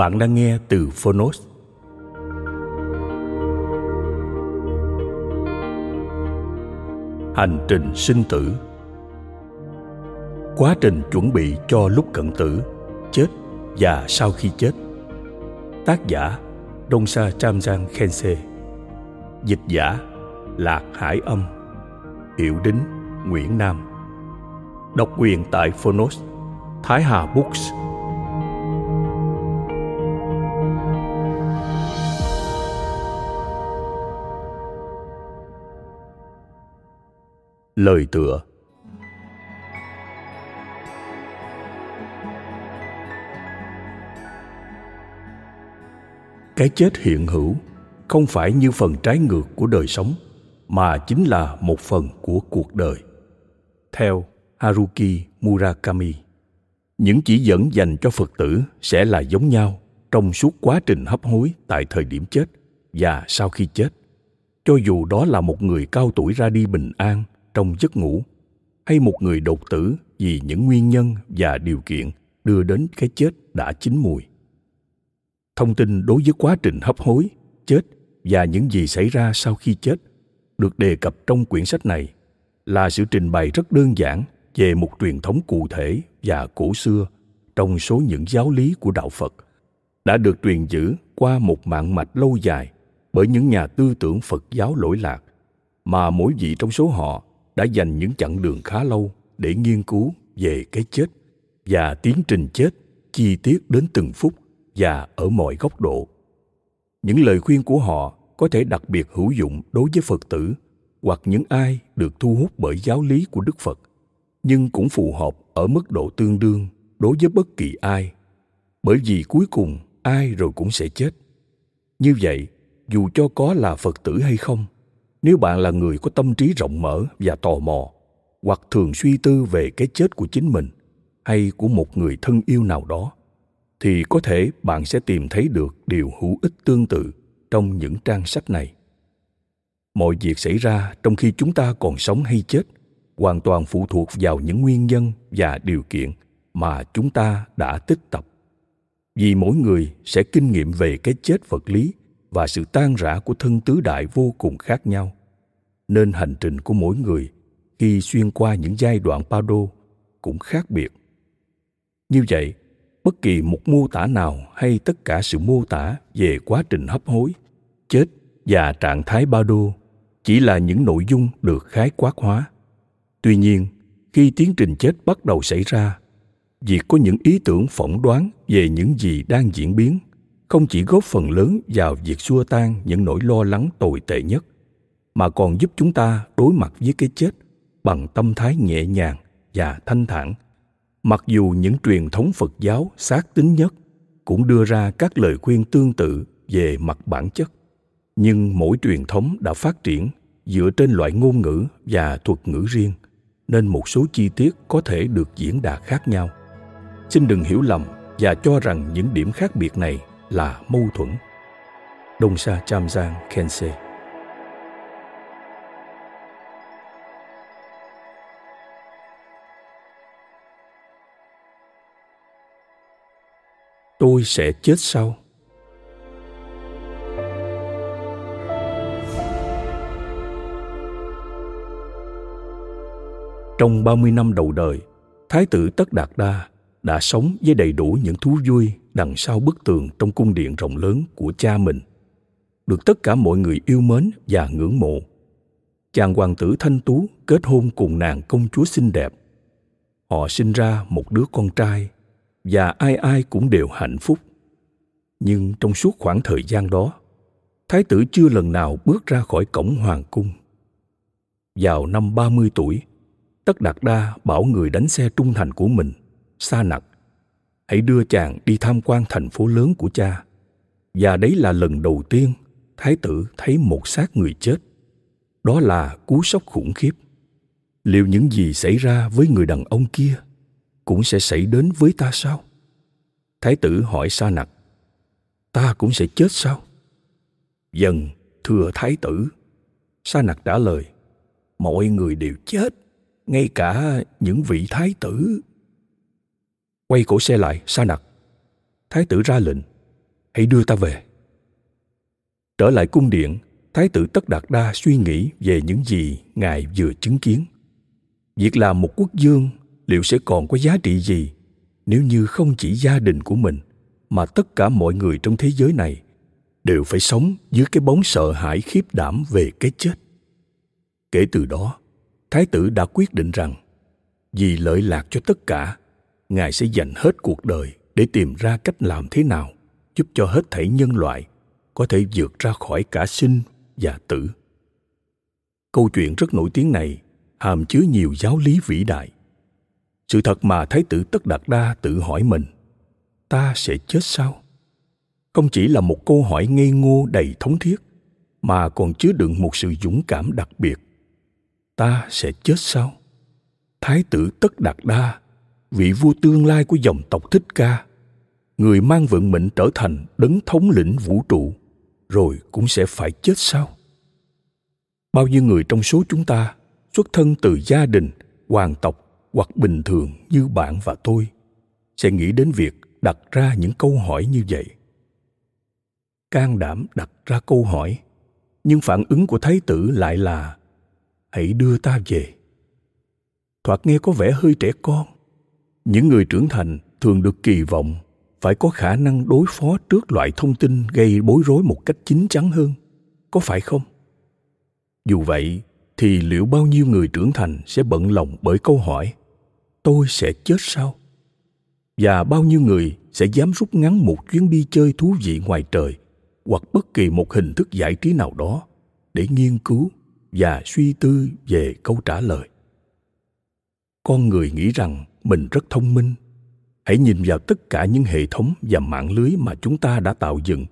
Bạn đang nghe từ Phonos. Hành trình sinh tử. Quá trình chuẩn bị cho lúc cận tử, chết và sau khi chết. Tác giả Dongsa Chamjang Khense Dịch giả Lạc Hải Âm. Hiệu đính Nguyễn Nam. Độc quyền tại Phonos Thái Hà Books. Lời tựa Cái chết hiện hữu không phải như phần trái ngược của đời sống mà chính là một phần của cuộc đời. Theo Haruki Murakami, những chỉ dẫn dành cho Phật tử sẽ là giống nhau trong suốt quá trình hấp hối tại thời điểm chết và sau khi chết. Cho dù đó là một người cao tuổi ra đi bình an trong giấc ngủ, hay một người đột tử vì những nguyên nhân và điều kiện đưa đến cái chết đã chín mùi. Thông tin đối với quá trình hấp hối, chết và những gì xảy ra sau khi chết được đề cập trong quyển sách này là sự trình bày rất đơn giản về một truyền thống cụ thể và cổ xưa trong số những giáo lý của đạo phật đã được truyền giữ qua một mạng mạch lâu dài bởi những nhà tư tưởng phật giáo lỗi lạc mà mỗi vị trong số họ đã dành những chặng đường khá lâu để nghiên cứu về cái chết và tiến trình chết, chi tiết đến từng phút và ở mọi góc độ. Những lời khuyên của họ có thể đặc biệt hữu dụng đối với phật tử hoặc những ai được thu hút bởi giáo lý của đức phật, nhưng cũng phù hợp ở mức độ tương đương đối với bất kỳ ai, bởi vì cuối cùng ai rồi cũng sẽ chết. Như vậy, dù cho có là phật tử hay không nếu bạn là người có tâm trí rộng mở và tò mò, hoặc thường suy tư về cái chết của chính mình hay của một người thân yêu nào đó, thì có thể bạn sẽ tìm thấy được điều hữu ích tương tự trong những trang sách này. Mọi việc xảy ra trong khi chúng ta còn sống hay chết hoàn toàn phụ thuộc vào những nguyên nhân và điều kiện mà chúng ta đã tích tập. Vì mỗi người sẽ kinh nghiệm về cái chết vật lý và sự tan rã của thân tứ đại vô cùng khác nhau. Nên hành trình của mỗi người khi xuyên qua những giai đoạn pado cũng khác biệt. Như vậy, bất kỳ một mô tả nào hay tất cả sự mô tả về quá trình hấp hối, chết và trạng thái ba đô chỉ là những nội dung được khái quát hóa. Tuy nhiên, khi tiến trình chết bắt đầu xảy ra, việc có những ý tưởng phỏng đoán về những gì đang diễn biến không chỉ góp phần lớn vào việc xua tan những nỗi lo lắng tồi tệ nhất, mà còn giúp chúng ta đối mặt với cái chết bằng tâm thái nhẹ nhàng và thanh thản. Mặc dù những truyền thống phật giáo xác tính nhất cũng đưa ra các lời khuyên tương tự về mặt bản chất, nhưng mỗi truyền thống đã phát triển dựa trên loại ngôn ngữ và thuật ngữ riêng, nên một số chi tiết có thể được diễn đạt khác nhau. Xin đừng hiểu lầm và cho rằng những điểm khác biệt này là mâu thuẫn. Đông Sa Cham Giang Kense Tôi sẽ chết sau. Trong 30 năm đầu đời, Thái tử Tất Đạt Đa đã sống với đầy đủ những thú vui đằng sau bức tường trong cung điện rộng lớn của cha mình, được tất cả mọi người yêu mến và ngưỡng mộ. Chàng hoàng tử thanh tú kết hôn cùng nàng công chúa xinh đẹp. Họ sinh ra một đứa con trai và ai ai cũng đều hạnh phúc. Nhưng trong suốt khoảng thời gian đó, thái tử chưa lần nào bước ra khỏi cổng hoàng cung. Vào năm 30 tuổi, Tất Đạt Đa bảo người đánh xe trung thành của mình, Sa Nặc, hãy đưa chàng đi tham quan thành phố lớn của cha. Và đấy là lần đầu tiên thái tử thấy một xác người chết. Đó là cú sốc khủng khiếp. Liệu những gì xảy ra với người đàn ông kia cũng sẽ xảy đến với ta sao? Thái tử hỏi Sa Nặc, ta cũng sẽ chết sao? Dần, thưa thái tử. Sa Nặc trả lời, mọi người đều chết ngay cả những vị thái tử quay cổ xe lại, sa nặc. Thái tử ra lệnh, hãy đưa ta về. Trở lại cung điện, thái tử tất đạt đa suy nghĩ về những gì ngài vừa chứng kiến. Việc làm một quốc dương liệu sẽ còn có giá trị gì nếu như không chỉ gia đình của mình mà tất cả mọi người trong thế giới này đều phải sống dưới cái bóng sợ hãi khiếp đảm về cái chết? Kể từ đó, thái tử đã quyết định rằng vì lợi lạc cho tất cả ngài sẽ dành hết cuộc đời để tìm ra cách làm thế nào giúp cho hết thảy nhân loại có thể vượt ra khỏi cả sinh và tử. Câu chuyện rất nổi tiếng này hàm chứa nhiều giáo lý vĩ đại. Sự thật mà thái tử tất đạt đa tự hỏi mình, ta sẽ chết sao? Không chỉ là một câu hỏi ngây ngô đầy thống thiết, mà còn chứa đựng một sự dũng cảm đặc biệt. Ta sẽ chết sao? Thái tử tất đạt đa vị vua tương lai của dòng tộc thích ca. Người mang vận mệnh trở thành đấng thống lĩnh vũ trụ, rồi cũng sẽ phải chết sao? Bao nhiêu người trong số chúng ta xuất thân từ gia đình, hoàng tộc hoặc bình thường như bạn và tôi sẽ nghĩ đến việc đặt ra những câu hỏi như vậy? Can đảm đặt ra câu hỏi, nhưng phản ứng của thái tử lại là, hãy đưa ta về. Thoạt nghe có vẻ hơi trẻ con những người trưởng thành thường được kỳ vọng phải có khả năng đối phó trước loại thông tin gây bối rối một cách chín chắn hơn. Có phải không? Dù vậy, thì liệu bao nhiêu người trưởng thành sẽ bận lòng bởi câu hỏi, tôi sẽ chết sao? Và bao nhiêu người sẽ dám rút ngắn một chuyến đi chơi thú vị ngoài trời hoặc bất kỳ một hình thức giải trí nào đó để nghiên cứu và suy tư về câu trả lời? Con người nghĩ rằng mình rất thông minh. Hãy nhìn vào tất cả những hệ thống và mạng lưới mà chúng ta đã tạo dựng.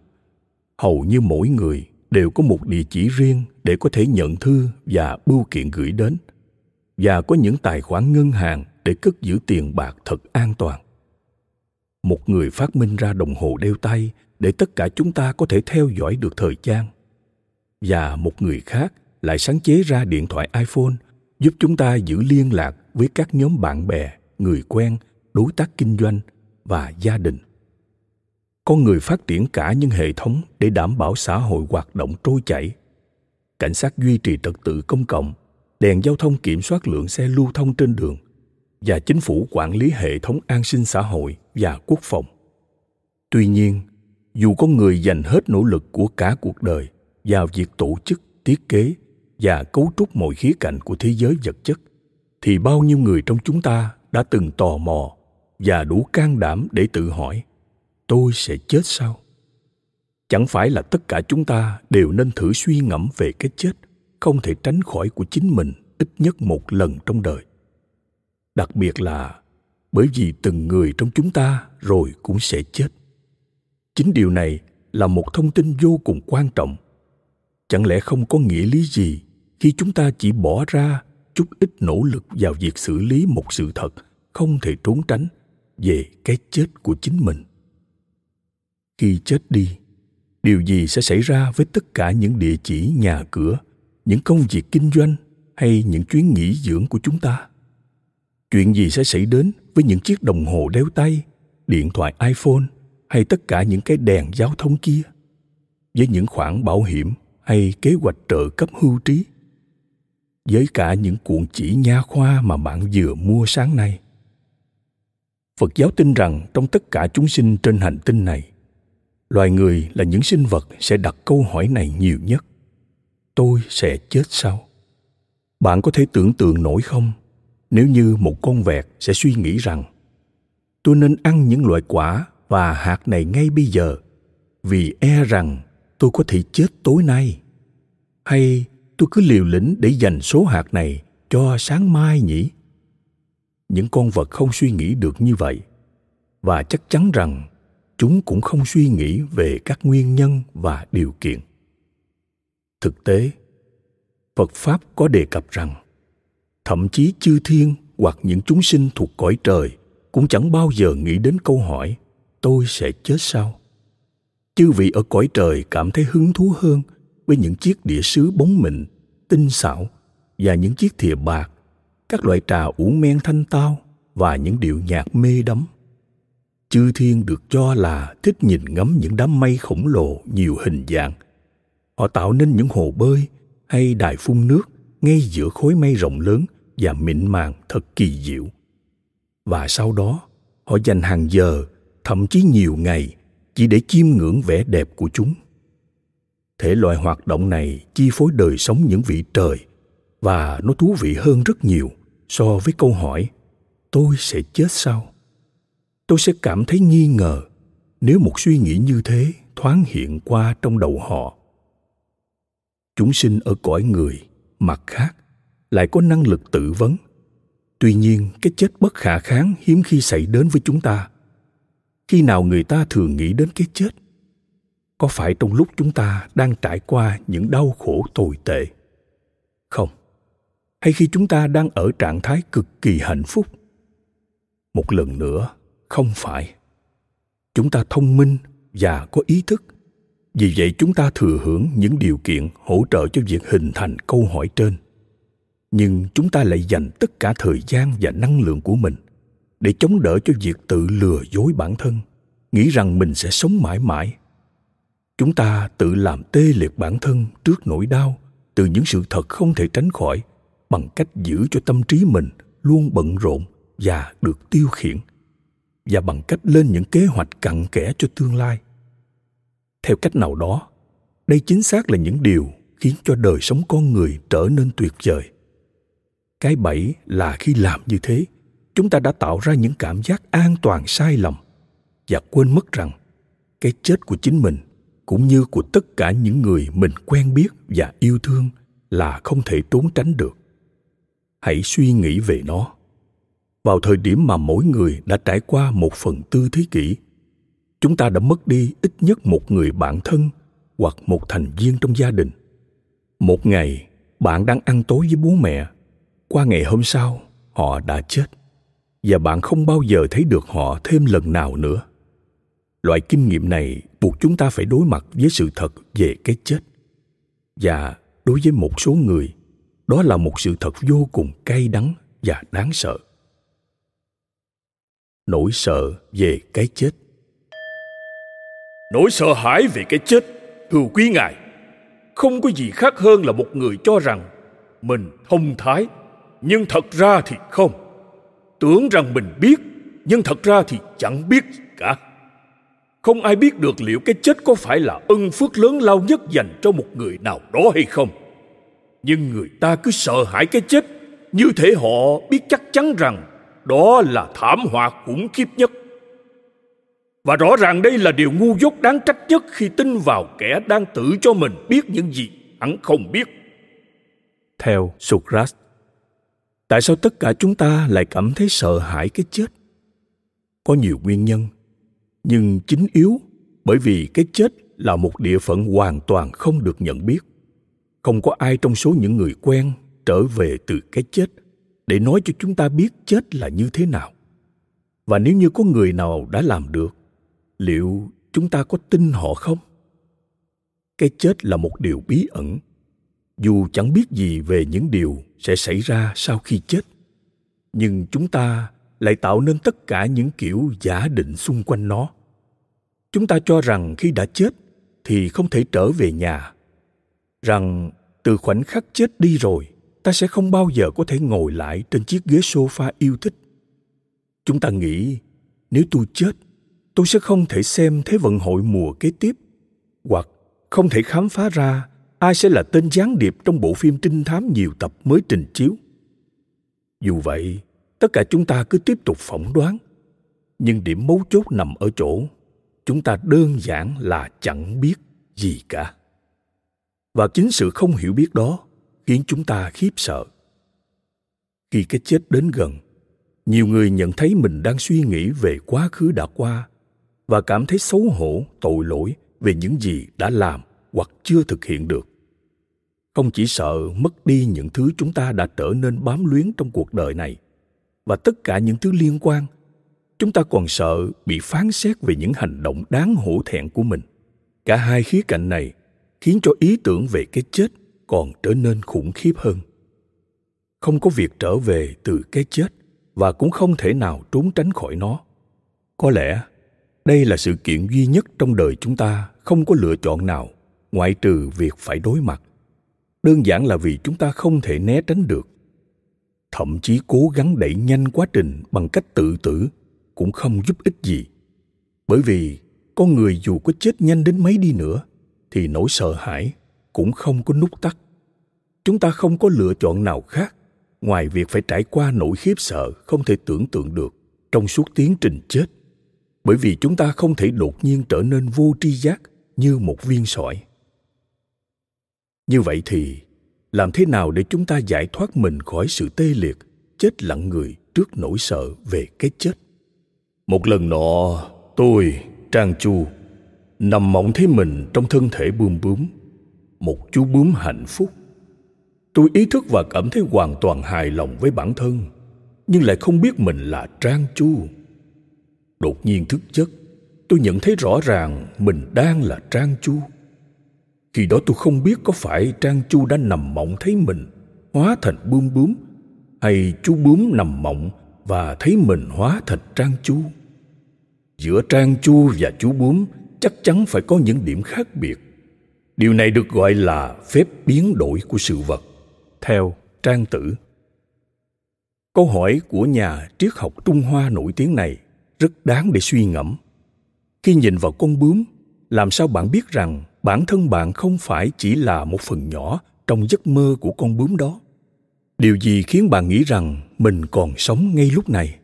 Hầu như mỗi người đều có một địa chỉ riêng để có thể nhận thư và bưu kiện gửi đến. Và có những tài khoản ngân hàng để cất giữ tiền bạc thật an toàn. Một người phát minh ra đồng hồ đeo tay để tất cả chúng ta có thể theo dõi được thời gian. Và một người khác lại sáng chế ra điện thoại iphone giúp chúng ta giữ liên lạc với các nhóm bạn bè người quen, đối tác kinh doanh và gia đình. Con người phát triển cả những hệ thống để đảm bảo xã hội hoạt động trôi chảy. Cảnh sát duy trì trật tự công cộng, đèn giao thông kiểm soát lượng xe lưu thông trên đường và chính phủ quản lý hệ thống an sinh xã hội và quốc phòng. Tuy nhiên, dù con người dành hết nỗ lực của cả cuộc đời vào việc tổ chức, thiết kế và cấu trúc mọi khía cạnh của thế giới vật chất, thì bao nhiêu người trong chúng ta đã từng tò mò và đủ can đảm để tự hỏi, tôi sẽ chết sao? Chẳng phải là tất cả chúng ta đều nên thử suy ngẫm về cái chết không thể tránh khỏi của chính mình ít nhất một lần trong đời. Đặc biệt là bởi vì từng người trong chúng ta rồi cũng sẽ chết. Chính điều này là một thông tin vô cùng quan trọng. Chẳng lẽ không có nghĩa lý gì khi chúng ta chỉ bỏ ra chút ít nỗ lực vào việc xử lý một sự thật không thể trốn tránh về cái chết của chính mình. Khi chết đi, điều gì sẽ xảy ra với tất cả những địa chỉ, nhà cửa, những công việc kinh doanh hay những chuyến nghỉ dưỡng của chúng ta? Chuyện gì sẽ xảy đến với những chiếc đồng hồ đeo tay, điện thoại iphone hay tất cả những cái đèn giao thông kia? Với những khoản bảo hiểm hay kế hoạch trợ cấp hưu trí? Với cả những cuộn chỉ nha khoa mà bạn vừa mua sáng nay. Phật giáo tin rằng trong tất cả chúng sinh trên hành tinh này, loài người là những sinh vật sẽ đặt câu hỏi này nhiều nhất, tôi sẽ chết sao? Bạn có thể tưởng tượng nổi không? Nếu như một con vẹt sẽ suy nghĩ rằng, tôi nên ăn những loại quả và hạt này ngay bây giờ, vì e rằng tôi có thể chết tối nay. Hay tôi cứ liều lĩnh để dành số hạt này cho sáng mai nhỉ? Những con vật không suy nghĩ được như vậy, và chắc chắn rằng chúng cũng không suy nghĩ về các nguyên nhân và điều kiện. Thực tế, phật pháp có đề cập rằng, thậm chí chư thiên hoặc những chúng sinh thuộc cõi trời cũng chẳng bao giờ nghĩ đến câu hỏi, tôi sẽ chết sao? Chư vị ở cõi trời cảm thấy hứng thú hơn với những chiếc đĩa sứ bóng mịn tinh xảo và những chiếc thìa bạc, các loại trà uống men thanh tao và những điệu nhạc mê đắm. Chư thiên được cho là thích nhìn ngắm những đám mây khổng lồ nhiều hình dạng. Họ tạo nên những hồ bơi hay đài phun nước ngay giữa khối mây rộng lớn và mịn màng thật kỳ diệu. Và sau đó, họ dành hàng giờ, thậm chí nhiều ngày, chỉ để chiêm ngưỡng vẻ đẹp của chúng thể loại hoạt động này chi phối đời sống những vị trời, và nó thú vị hơn rất nhiều so với câu hỏi, tôi sẽ chết sao? Tôi sẽ cảm thấy nghi ngờ nếu một suy nghĩ như thế thoáng hiện qua trong đầu họ. Chúng sinh ở cõi người, mặt khác, lại có năng lực tự vấn. Tuy nhiên, cái chết bất khả kháng hiếm khi xảy đến với chúng ta. Khi nào người ta thường nghĩ đến cái chết có phải trong lúc chúng ta đang trải qua những đau khổ tồi tệ? Không. Hay khi chúng ta đang ở trạng thái cực kỳ hạnh phúc? Một lần nữa, không phải. Chúng ta thông minh và có ý thức. Vì vậy chúng ta thừa hưởng những điều kiện hỗ trợ cho việc hình thành câu hỏi trên. Nhưng chúng ta lại dành tất cả thời gian và năng lượng của mình để chống đỡ cho việc tự lừa dối bản thân, nghĩ rằng mình sẽ sống mãi mãi chúng ta tự làm tê liệt bản thân trước nỗi đau, từ những sự thật không thể tránh khỏi, bằng cách giữ cho tâm trí mình luôn bận rộn và được tiêu khiển, và bằng cách lên những kế hoạch cặn kẽ cho tương lai. Theo cách nào đó, đây chính xác là những điều khiến cho đời sống con người trở nên tuyệt vời. Cái bẫy là khi làm như thế, chúng ta đã tạo ra những cảm giác an toàn sai lầm và quên mất rằng cái chết của chính mình cũng như của tất cả những người mình quen biết và yêu thương là không thể trốn tránh được. Hãy suy nghĩ về nó. Vào thời điểm mà mỗi người đã trải qua một phần tư thế kỷ, chúng ta đã mất đi ít nhất một người bạn thân hoặc một thành viên trong gia đình. Một ngày, bạn đang ăn tối với bố mẹ. Qua ngày hôm sau, họ đã chết và bạn không bao giờ thấy được họ thêm lần nào nữa loại kinh nghiệm này buộc chúng ta phải đối mặt với sự thật về cái chết. Và đối với một số người, đó là một sự thật vô cùng cay đắng và đáng sợ. Nỗi sợ về cái chết. Nỗi sợ hãi về cái chết, thưa quý ngài, không có gì khác hơn là một người cho rằng mình thông thái, nhưng thật ra thì không. Tưởng rằng mình biết, nhưng thật ra thì chẳng biết gì cả không ai biết được liệu cái chết có phải là ân phước lớn lao nhất dành cho một người nào đó hay không. Nhưng người ta cứ sợ hãi cái chết. Như thể họ biết chắc chắn rằng đó là thảm họa khủng khiếp nhất. Và rõ ràng đây là điều ngu dốt đáng trách nhất khi tin vào kẻ đang tự cho mình biết những gì hắn không biết. Theo socrates, tại sao tất cả chúng ta lại cảm thấy sợ hãi cái chết? Có nhiều nguyên nhân nhưng chính yếu bởi vì cái chết là một địa phận hoàn toàn không được nhận biết. Không có ai trong số những người quen trở về từ cái chết để nói cho chúng ta biết chết là như thế nào. Và nếu như có người nào đã làm được, liệu chúng ta có tin họ không? Cái chết là một điều bí ẩn. Dù chẳng biết gì về những điều sẽ xảy ra sau khi chết, nhưng chúng ta lại tạo nên tất cả những kiểu giả định xung quanh nó. Chúng ta cho rằng khi đã chết thì không thể trở về nhà, rằng từ khoảnh khắc chết đi rồi, ta sẽ không bao giờ có thể ngồi lại trên chiếc ghế sofa yêu thích. Chúng ta nghĩ, nếu tôi chết, tôi sẽ không thể xem thế vận hội mùa kế tiếp, hoặc không thể khám phá ra ai sẽ là tên gián điệp trong bộ phim trinh thám nhiều tập mới trình chiếu. Dù vậy tất cả chúng ta cứ tiếp tục phỏng đoán. Nhưng điểm mấu chốt nằm ở chỗ, chúng ta đơn giản là chẳng biết gì cả. Và chính sự không hiểu biết đó khiến chúng ta khiếp sợ. Khi cái chết đến gần, nhiều người nhận thấy mình đang suy nghĩ về quá khứ đã qua và cảm thấy xấu hổ, tội lỗi về những gì đã làm hoặc chưa thực hiện được. Không chỉ sợ mất đi những thứ chúng ta đã trở nên bám luyến trong cuộc đời này và tất cả những thứ liên quan, chúng ta còn sợ bị phán xét về những hành động đáng hổ thẹn của mình. Cả hai khía cạnh này khiến cho ý tưởng về cái chết còn trở nên khủng khiếp hơn. Không có việc trở về từ cái chết và cũng không thể nào trốn tránh khỏi nó. Có lẽ đây là sự kiện duy nhất trong đời chúng ta không có lựa chọn nào ngoại trừ việc phải đối mặt. Đơn giản là vì chúng ta không thể né tránh được thậm chí cố gắng đẩy nhanh quá trình bằng cách tự tử cũng không giúp ích gì. Bởi vì con người dù có chết nhanh đến mấy đi nữa, thì nỗi sợ hãi cũng không có nút tắt. Chúng ta không có lựa chọn nào khác, ngoài việc phải trải qua nỗi khiếp sợ không thể tưởng tượng được trong suốt tiến trình chết. Bởi vì chúng ta không thể đột nhiên trở nên vô tri giác như một viên sỏi. Như vậy thì làm thế nào để chúng ta giải thoát mình khỏi sự tê liệt, chết lặng người trước nỗi sợ về cái chết? Một lần nọ, tôi, trang chu, nằm mộng thấy mình trong thân thể bươm bướm, một chú bướm hạnh phúc. Tôi ý thức và cảm thấy hoàn toàn hài lòng với bản thân, nhưng lại không biết mình là trang chu. Đột nhiên thức giấc, tôi nhận thấy rõ ràng mình đang là trang chu khi đó tôi không biết có phải trang chu đã nằm mộng thấy mình hóa thành bướm bướm, hay chú bướm nằm mộng và thấy mình hóa thành trang chu. Giữa trang chu và chú bướm chắc chắn phải có những điểm khác biệt. Điều này được gọi là phép biến đổi của sự vật, theo trang tử. Câu hỏi của nhà triết học trung hoa nổi tiếng này rất đáng để suy ngẫm. Khi nhìn vào con bướm, làm sao bạn biết rằng bản thân bạn không phải chỉ là một phần nhỏ trong giấc mơ của con bướm đó. Điều gì khiến bạn nghĩ rằng mình còn sống ngay lúc này?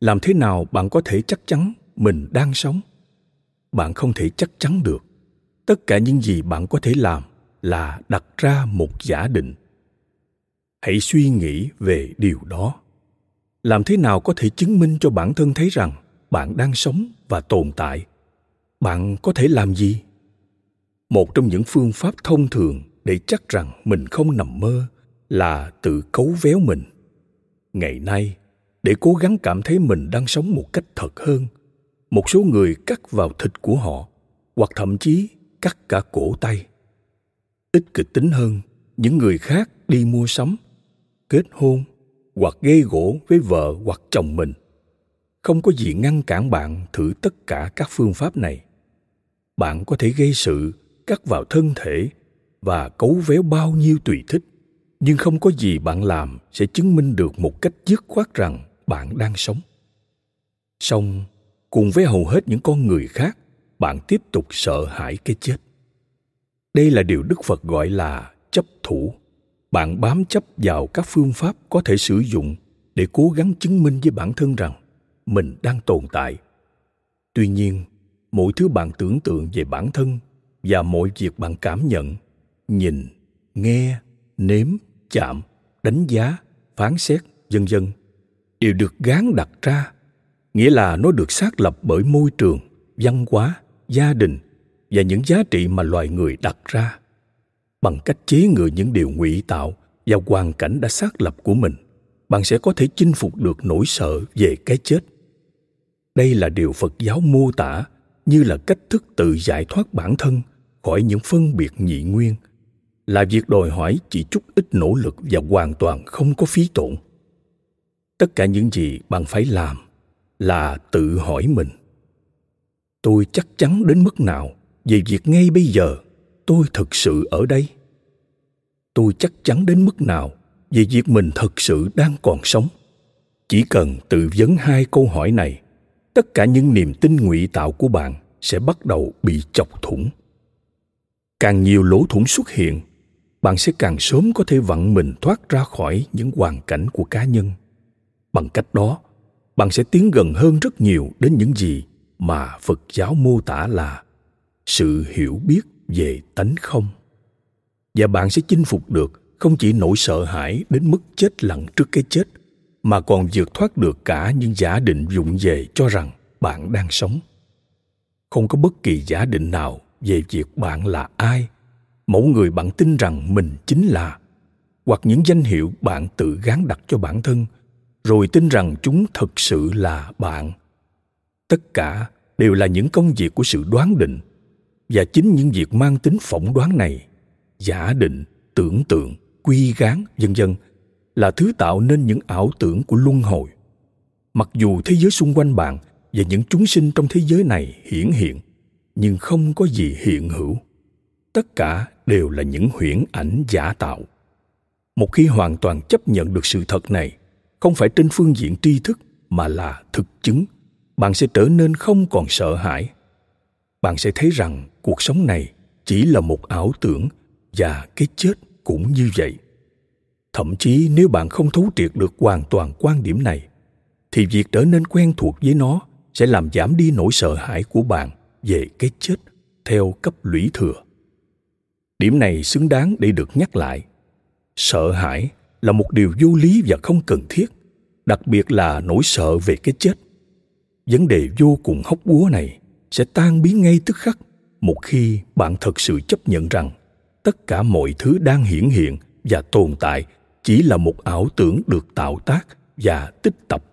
Làm thế nào bạn có thể chắc chắn mình đang sống? Bạn không thể chắc chắn được. Tất cả những gì bạn có thể làm là đặt ra một giả định. Hãy suy nghĩ về điều đó. Làm thế nào có thể chứng minh cho bản thân thấy rằng bạn đang sống và tồn tại? Bạn có thể làm gì? Một trong những phương pháp thông thường để chắc rằng mình không nằm mơ là tự cấu véo mình. Ngày nay, để cố gắng cảm thấy mình đang sống một cách thật hơn, một số người cắt vào thịt của họ, hoặc thậm chí cắt cả cổ tay. Ít kịch tính hơn, những người khác đi mua sắm, kết hôn, hoặc gây gỗ với vợ hoặc chồng mình. Không có gì ngăn cản bạn thử tất cả các phương pháp này. Bạn có thể gây sự cắt vào thân thể và cấu véo bao nhiêu tùy thích. Nhưng không có gì bạn làm sẽ chứng minh được một cách dứt khoát rằng bạn đang sống. Song cùng với hầu hết những con người khác, bạn tiếp tục sợ hãi cái chết. Đây là điều đức phật gọi là chấp thủ. Bạn bám chấp vào các phương pháp có thể sử dụng để cố gắng chứng minh với bản thân rằng mình đang tồn tại. Tuy nhiên, mỗi thứ bạn tưởng tượng về bản thân và mọi việc bạn cảm nhận, nhìn, nghe, nếm, chạm, đánh giá, phán xét, vân vân, đều được gán đặt ra. Nghĩa là nó được xác lập bởi môi trường, văn hóa, gia đình và những giá trị mà loài người đặt ra bằng cách chế ngự những điều ngụy tạo và hoàn cảnh đã xác lập của mình. Bạn sẽ có thể chinh phục được nỗi sợ về cái chết. Đây là điều phật giáo mô tả như là cách thức tự giải thoát bản thân khỏi những phân biệt nhị nguyên. Là việc đòi hỏi chỉ chút ít nỗ lực và hoàn toàn không có phí tổn. Tất cả những gì bạn phải làm là tự hỏi mình. Tôi chắc chắn đến mức nào về việc ngay bây giờ tôi thực sự ở đây? Tôi chắc chắn đến mức nào về việc mình thực sự đang còn sống? Chỉ cần tự vấn hai câu hỏi này, tất cả những niềm tin ngụy tạo của bạn sẽ bắt đầu bị chọc thủng càng nhiều lỗ thủng xuất hiện, bạn sẽ càng sớm có thể vặn mình thoát ra khỏi những hoàn cảnh của cá nhân. Bằng cách đó, bạn sẽ tiến gần hơn rất nhiều đến những gì mà phật giáo mô tả là sự hiểu biết về tánh không. Và bạn sẽ chinh phục được không chỉ nỗi sợ hãi đến mức chết lặng trước cái chết, mà còn vượt thoát được cả những giả định vụng về cho rằng bạn đang sống. Không có bất kỳ giả định nào về việc bạn là ai. Mẫu người bạn tin rằng mình chính là, hoặc những danh hiệu bạn tự gán đặt cho bản thân, rồi tin rằng chúng thực sự là bạn. Tất cả đều là những công việc của sự đoán định, và chính những việc mang tính phỏng đoán này, giả định, tưởng tượng, quy gán, vân vân, là thứ tạo nên những ảo tưởng của luân hồi. Mặc dù thế giới xung quanh bạn và những chúng sinh trong thế giới này hiển hiện nhưng không có gì hiện hữu. Tất cả đều là những huyễn ảnh giả tạo. Một khi hoàn toàn chấp nhận được sự thật này, không phải trên phương diện tri thức mà là thực chứng, bạn sẽ trở nên không còn sợ hãi. Bạn sẽ thấy rằng cuộc sống này chỉ là một ảo tưởng và cái chết cũng như vậy. Thậm chí nếu bạn không thấu triệt được hoàn toàn quan điểm này, thì việc trở nên quen thuộc với nó sẽ làm giảm đi nỗi sợ hãi của bạn về cái chết theo cấp lũy thừa. Điểm này xứng đáng để được nhắc lại. Sợ hãi là một điều vô lý và không cần thiết, đặc biệt là nỗi sợ về cái chết. Vấn đề vô cùng hóc búa này sẽ tan biến ngay tức khắc một khi bạn thật sự chấp nhận rằng tất cả mọi thứ đang hiển hiện và tồn tại chỉ là một ảo tưởng được tạo tác và tích tập.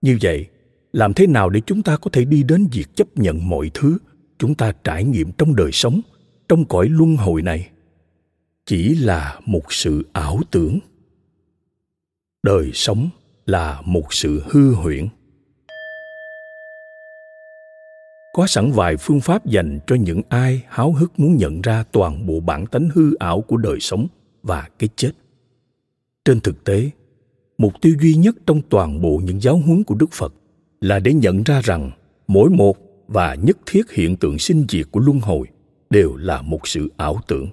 Như vậy làm thế nào để chúng ta có thể đi đến việc chấp nhận mọi thứ chúng ta trải nghiệm trong đời sống, trong cõi luân hồi này? Chỉ là một sự ảo tưởng. Đời sống là một sự hư huyễn. Có sẵn vài phương pháp dành cho những ai háo hức muốn nhận ra toàn bộ bản tánh hư ảo của đời sống và cái chết. Trên thực tế, mục tiêu duy nhất trong toàn bộ những giáo huấn của đức phật là để nhận ra rằng mỗi một và nhất thiết hiện tượng sinh diệt của luân hồi đều là một sự ảo tưởng.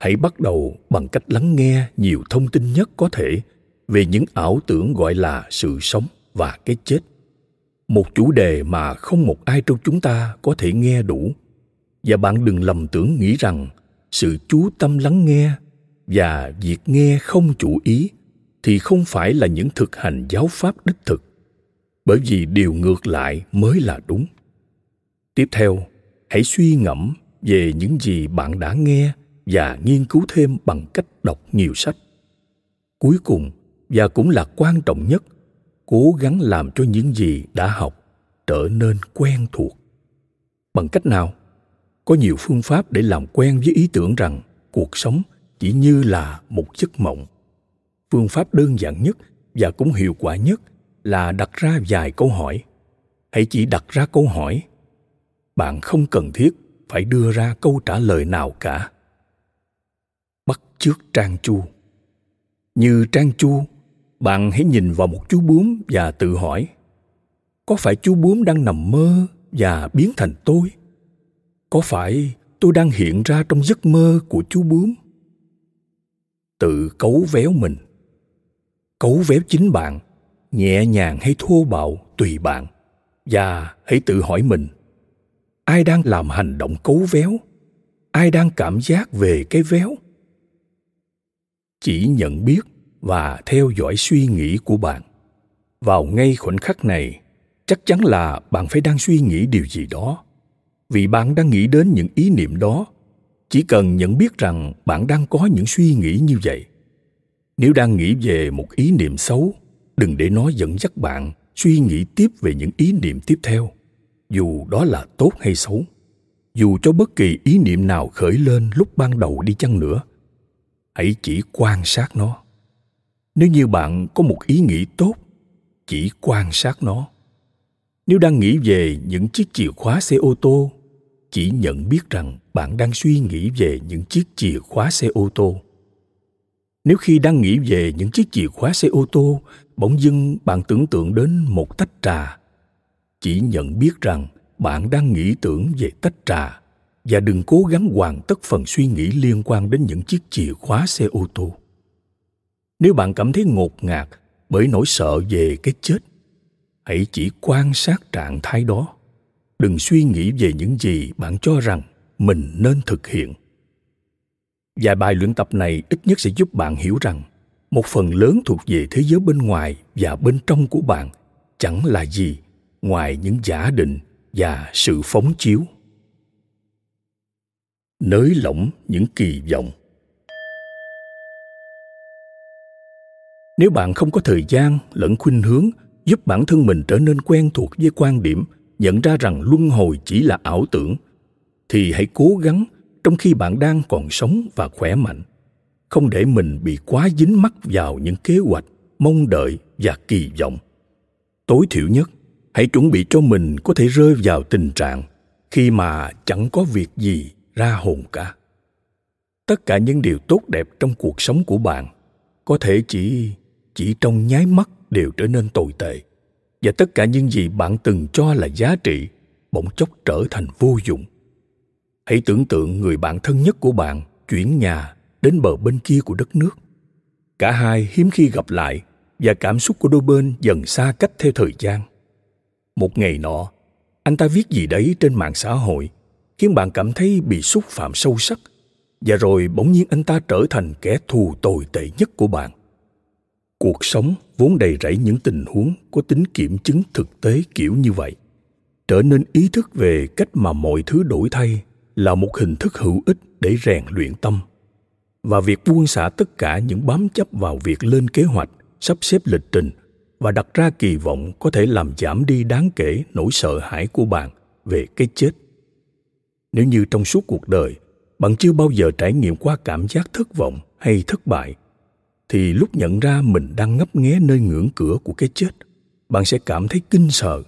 Hãy bắt đầu bằng cách lắng nghe nhiều thông tin nhất có thể về những ảo tưởng gọi là sự sống và cái chết. Một chủ đề mà không một ai trong chúng ta có thể nghe đủ. Và bạn đừng lầm tưởng nghĩ rằng sự chú tâm lắng nghe và việc nghe không chủ ý thì không phải là những thực hành giáo pháp đích thực bởi vì điều ngược lại mới là đúng. Tiếp theo, hãy suy ngẫm về những gì bạn đã nghe và nghiên cứu thêm bằng cách đọc nhiều sách. Cuối cùng, và cũng là quan trọng nhất, cố gắng làm cho những gì đã học trở nên quen thuộc. Bằng cách nào? Có nhiều phương pháp để làm quen với ý tưởng rằng cuộc sống chỉ như là một giấc mộng. Phương pháp đơn giản nhất và cũng hiệu quả nhất là đặt ra vài câu hỏi. Hãy chỉ đặt ra câu hỏi. Bạn không cần thiết phải đưa ra câu trả lời nào cả. Bắt chước trang chu. Như trang chu, bạn hãy nhìn vào một chú bướm và tự hỏi, có phải chú bướm đang nằm mơ và biến thành tôi? Có phải tôi đang hiện ra trong giấc mơ của chú bướm? Tự cấu véo mình. Cấu véo chính bạn nhẹ nhàng hay thô bạo tùy bạn, và hãy tự hỏi mình, ai đang làm hành động cấu véo? Ai đang cảm giác về cái véo? Chỉ nhận biết và theo dõi suy nghĩ của bạn. Vào ngay khoảnh khắc này, chắc chắn là bạn phải đang suy nghĩ điều gì đó. Vì bạn đang nghĩ đến những ý niệm đó, chỉ cần nhận biết rằng bạn đang có những suy nghĩ như vậy. Nếu đang nghĩ về một ý niệm xấu đừng để nó dẫn dắt bạn suy nghĩ tiếp về những ý niệm tiếp theo, dù đó là tốt hay xấu. Dù cho bất kỳ ý niệm nào khởi lên lúc ban đầu đi chăng nữa, hãy chỉ quan sát nó. Nếu như bạn có một ý nghĩ tốt, chỉ quan sát nó. Nếu đang nghĩ về những chiếc chìa khóa xe ô tô, chỉ nhận biết rằng bạn đang suy nghĩ về những chiếc chìa khóa xe ô tô nếu khi đang nghĩ về những chiếc chìa khóa xe ô tô, bỗng dưng bạn tưởng tượng đến một tách trà. Chỉ nhận biết rằng bạn đang nghĩ tưởng về tách trà. Và đừng cố gắng hoàn tất phần suy nghĩ liên quan đến những chiếc chìa khóa xe ô tô. Nếu bạn cảm thấy ngột ngạt bởi nỗi sợ về cái chết, hãy chỉ quan sát trạng thái đó. Đừng suy nghĩ về những gì bạn cho rằng mình nên thực hiện vài bài luyện tập này ít nhất sẽ giúp bạn hiểu rằng một phần lớn thuộc về thế giới bên ngoài và bên trong của bạn chẳng là gì ngoài những giả định và sự phóng chiếu. Nới lỏng những kỳ vọng. Nếu bạn không có thời gian lẫn khuynh hướng giúp bản thân mình trở nên quen thuộc với quan điểm nhận ra rằng luân hồi chỉ là ảo tưởng, thì hãy cố gắng trong khi bạn đang còn sống và khỏe mạnh, không để mình bị quá dính mắc vào những kế hoạch, mong đợi và kỳ vọng. Tối thiểu nhất, hãy chuẩn bị cho mình có thể rơi vào tình trạng khi mà chẳng có việc gì ra hồn cả. Tất cả những điều tốt đẹp trong cuộc sống của bạn có thể chỉ chỉ trong nháy mắt đều trở nên tồi tệ. Và tất cả những gì bạn từng cho là giá trị bỗng chốc trở thành vô dụng hãy tưởng tượng người bạn thân nhất của bạn chuyển nhà đến bờ bên kia của đất nước. Cả hai hiếm khi gặp lại và cảm xúc của đôi bên dần xa cách theo thời gian. Một ngày nọ, anh ta viết gì đấy trên mạng xã hội, khiến bạn cảm thấy bị xúc phạm sâu sắc và rồi bỗng nhiên anh ta trở thành kẻ thù tồi tệ nhất của bạn. Cuộc sống vốn đầy rẫy những tình huống có tính kiểm chứng thực tế kiểu như vậy, trở nên ý thức về cách mà mọi thứ đổi thay là một hình thức hữu ích để rèn luyện tâm. Và việc buông xả tất cả những bám chấp vào việc lên kế hoạch, sắp xếp lịch trình và đặt ra kỳ vọng có thể làm giảm đi đáng kể nỗi sợ hãi của bạn về cái chết. Nếu như trong suốt cuộc đời, bạn chưa bao giờ trải nghiệm qua cảm giác thất vọng hay thất bại, thì lúc nhận ra mình đang ngấp nghé nơi ngưỡng cửa của cái chết, bạn sẽ cảm thấy kinh sợ.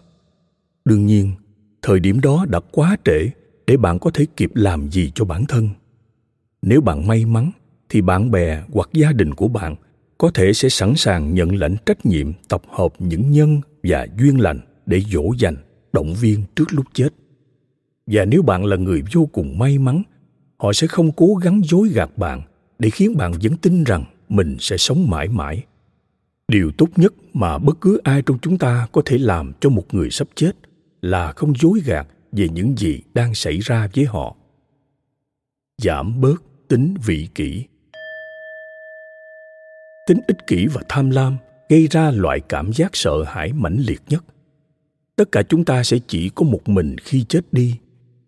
Đương nhiên, thời điểm đó đã quá trễ để bạn có thể kịp làm gì cho bản thân. Nếu bạn may mắn, thì bạn bè hoặc gia đình của bạn có thể sẽ sẵn sàng nhận lãnh trách nhiệm tập hợp những nhân và duyên lành để dỗ dành động viên trước lúc chết. Và nếu bạn là người vô cùng may mắn, họ sẽ không cố gắng dối gạt bạn để khiến bạn vẫn tin rằng mình sẽ sống mãi mãi. Điều tốt nhất mà bất cứ ai trong chúng ta có thể làm cho một người sắp chết là không dối gạt về những gì đang xảy ra với họ. Giảm bớt tính vị kỷ. Tính ích kỷ và tham lam gây ra loại cảm giác sợ hãi mãnh liệt nhất. Tất cả chúng ta sẽ chỉ có một mình khi chết đi,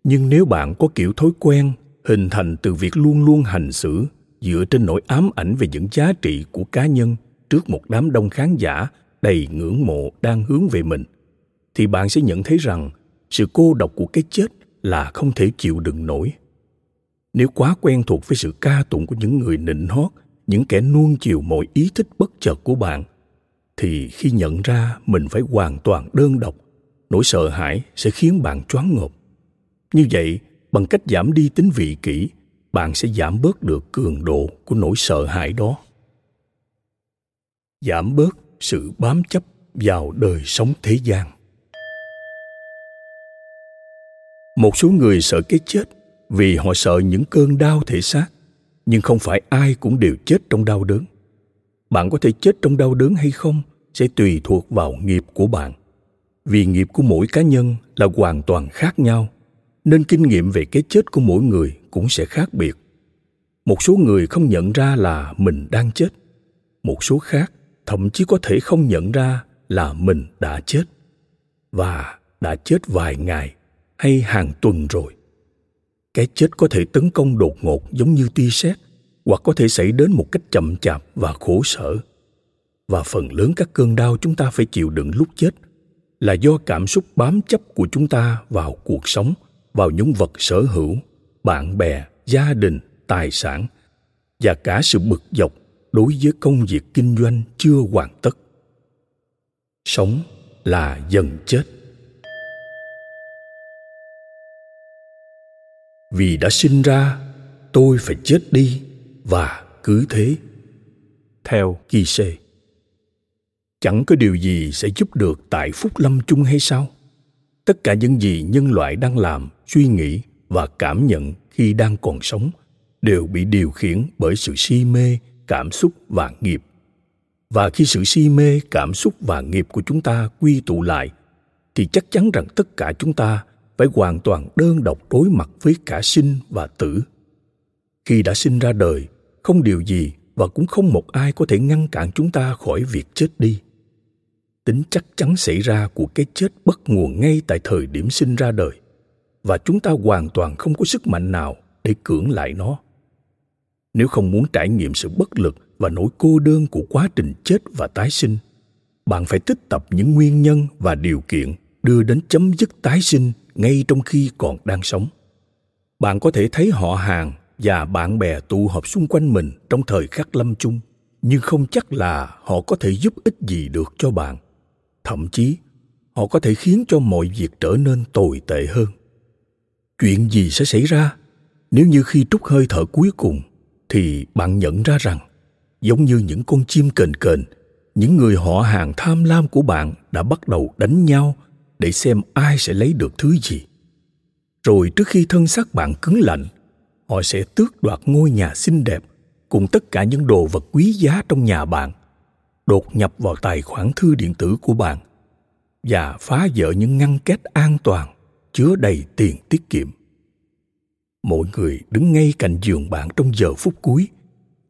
nhưng nếu bạn có kiểu thói quen hình thành từ việc luôn luôn hành xử dựa trên nỗi ám ảnh về những giá trị của cá nhân trước một đám đông khán giả đầy ngưỡng mộ đang hướng về mình, thì bạn sẽ nhận thấy rằng sự cô độc của cái chết là không thể chịu đựng nổi. Nếu quá quen thuộc với sự ca tụng của những người nịnh hót, những kẻ nuông chiều mọi ý thích bất chợt của bạn, thì khi nhận ra mình phải hoàn toàn đơn độc, nỗi sợ hãi sẽ khiến bạn choáng ngợp. Như vậy, bằng cách giảm đi tính vị kỷ, bạn sẽ giảm bớt được cường độ của nỗi sợ hãi đó. Giảm bớt sự bám chấp vào đời sống thế gian. Một số người sợ cái chết vì họ sợ những cơn đau thể xác, nhưng không phải ai cũng đều chết trong đau đớn. Bạn có thể chết trong đau đớn hay không sẽ tùy thuộc vào nghiệp của bạn. Vì nghiệp của mỗi cá nhân là hoàn toàn khác nhau, nên kinh nghiệm về cái chết của mỗi người cũng sẽ khác biệt. Một số người không nhận ra là mình đang chết, một số khác thậm chí có thể không nhận ra là mình đã chết và đã chết vài ngày hay hàng tuần rồi. Cái chết có thể tấn công đột ngột giống như tia sét, hoặc có thể xảy đến một cách chậm chạp và khổ sở. Và phần lớn các cơn đau chúng ta phải chịu đựng lúc chết là do cảm xúc bám chấp của chúng ta vào cuộc sống, vào những vật sở hữu, bạn bè, gia đình, tài sản, và cả sự bực dọc đối với công việc kinh doanh chưa hoàn tất. Sống là dần chết. Vì đã sinh ra tôi phải chết đi và cứ thế theo Kise. Chẳng có điều gì sẽ giúp được tại phúc lâm chung hay sao? Tất cả những gì nhân loại đang làm, suy nghĩ và cảm nhận khi đang còn sống đều bị điều khiển bởi sự si mê, cảm xúc và nghiệp. Và khi sự si mê, cảm xúc và nghiệp của chúng ta quy tụ lại thì chắc chắn rằng tất cả chúng ta phải hoàn toàn đơn độc đối mặt với cả sinh và tử. Khi đã sinh ra đời, không điều gì và cũng không một ai có thể ngăn cản chúng ta khỏi việc chết đi tính chắc chắn xảy ra của cái chết bất nguồn ngay tại thời điểm sinh ra đời và chúng ta hoàn toàn không có sức mạnh nào để cưỡng lại nó nếu không muốn trải nghiệm sự bất lực và nỗi cô đơn của quá trình chết và tái sinh bạn phải tích tập những nguyên nhân và điều kiện đưa đến chấm dứt tái sinh ngay trong khi còn đang sống. Bạn có thể thấy họ hàng và bạn bè tụ họp xung quanh mình trong thời khắc lâm chung, nhưng không chắc là họ có thể giúp ích gì được cho bạn. Thậm chí, họ có thể khiến cho mọi việc trở nên tồi tệ hơn. Chuyện gì sẽ xảy ra? Nếu như khi trút hơi thở cuối cùng, thì bạn nhận ra rằng, giống như những con chim kền kền, những người họ hàng tham lam của bạn đã bắt đầu đánh nhau để xem ai sẽ lấy được thứ gì. Rồi trước khi thân xác bạn cứng lạnh, họ sẽ tước đoạt ngôi nhà xinh đẹp cùng tất cả những đồ vật quý giá trong nhà bạn, đột nhập vào tài khoản thư điện tử của bạn và phá vỡ những ngăn kết an toàn chứa đầy tiền tiết kiệm. Mọi người đứng ngay cạnh giường bạn trong giờ phút cuối,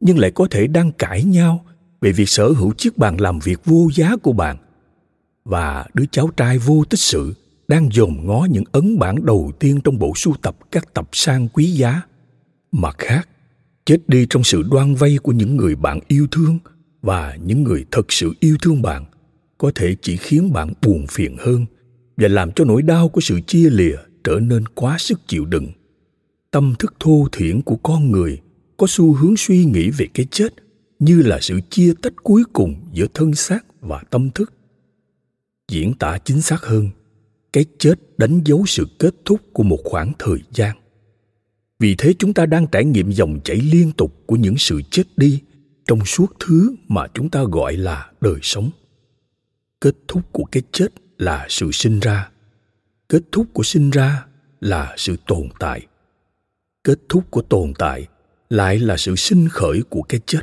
nhưng lại có thể đang cãi nhau về việc sở hữu chiếc bàn làm việc vô giá của bạn và đứa cháu trai vô tích sự đang dòm ngó những ấn bản đầu tiên trong bộ sưu tập các tập sang quý giá. Mặt khác, chết đi trong sự đoan vây của những người bạn yêu thương và những người thật sự yêu thương bạn có thể chỉ khiến bạn buồn phiền hơn và làm cho nỗi đau của sự chia lìa trở nên quá sức chịu đựng. Tâm thức thô thiển của con người có xu hướng suy nghĩ về cái chết như là sự chia tách cuối cùng giữa thân xác và tâm thức diễn tả chính xác hơn cái chết đánh dấu sự kết thúc của một khoảng thời gian. Vì thế chúng ta đang trải nghiệm dòng chảy liên tục của những sự chết đi trong suốt thứ mà chúng ta gọi là đời sống. Kết thúc của cái chết là sự sinh ra. Kết thúc của sinh ra là sự tồn tại. Kết thúc của tồn tại lại là sự sinh khởi của cái chết.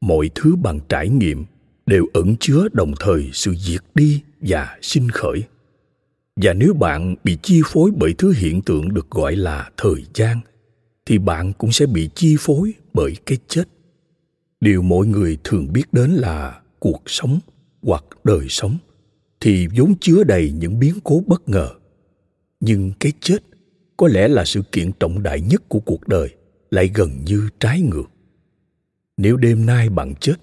Mọi thứ bằng trải nghiệm đều ẩn chứa đồng thời sự diệt đi và sinh khởi. Và nếu bạn bị chi phối bởi thứ hiện tượng được gọi là thời gian, thì bạn cũng sẽ bị chi phối bởi cái chết. Điều mọi người thường biết đến là cuộc sống hoặc đời sống thì vốn chứa đầy những biến cố bất ngờ. Nhưng cái chết có lẽ là sự kiện trọng đại nhất của cuộc đời, lại gần như trái ngược. Nếu đêm nay bạn chết,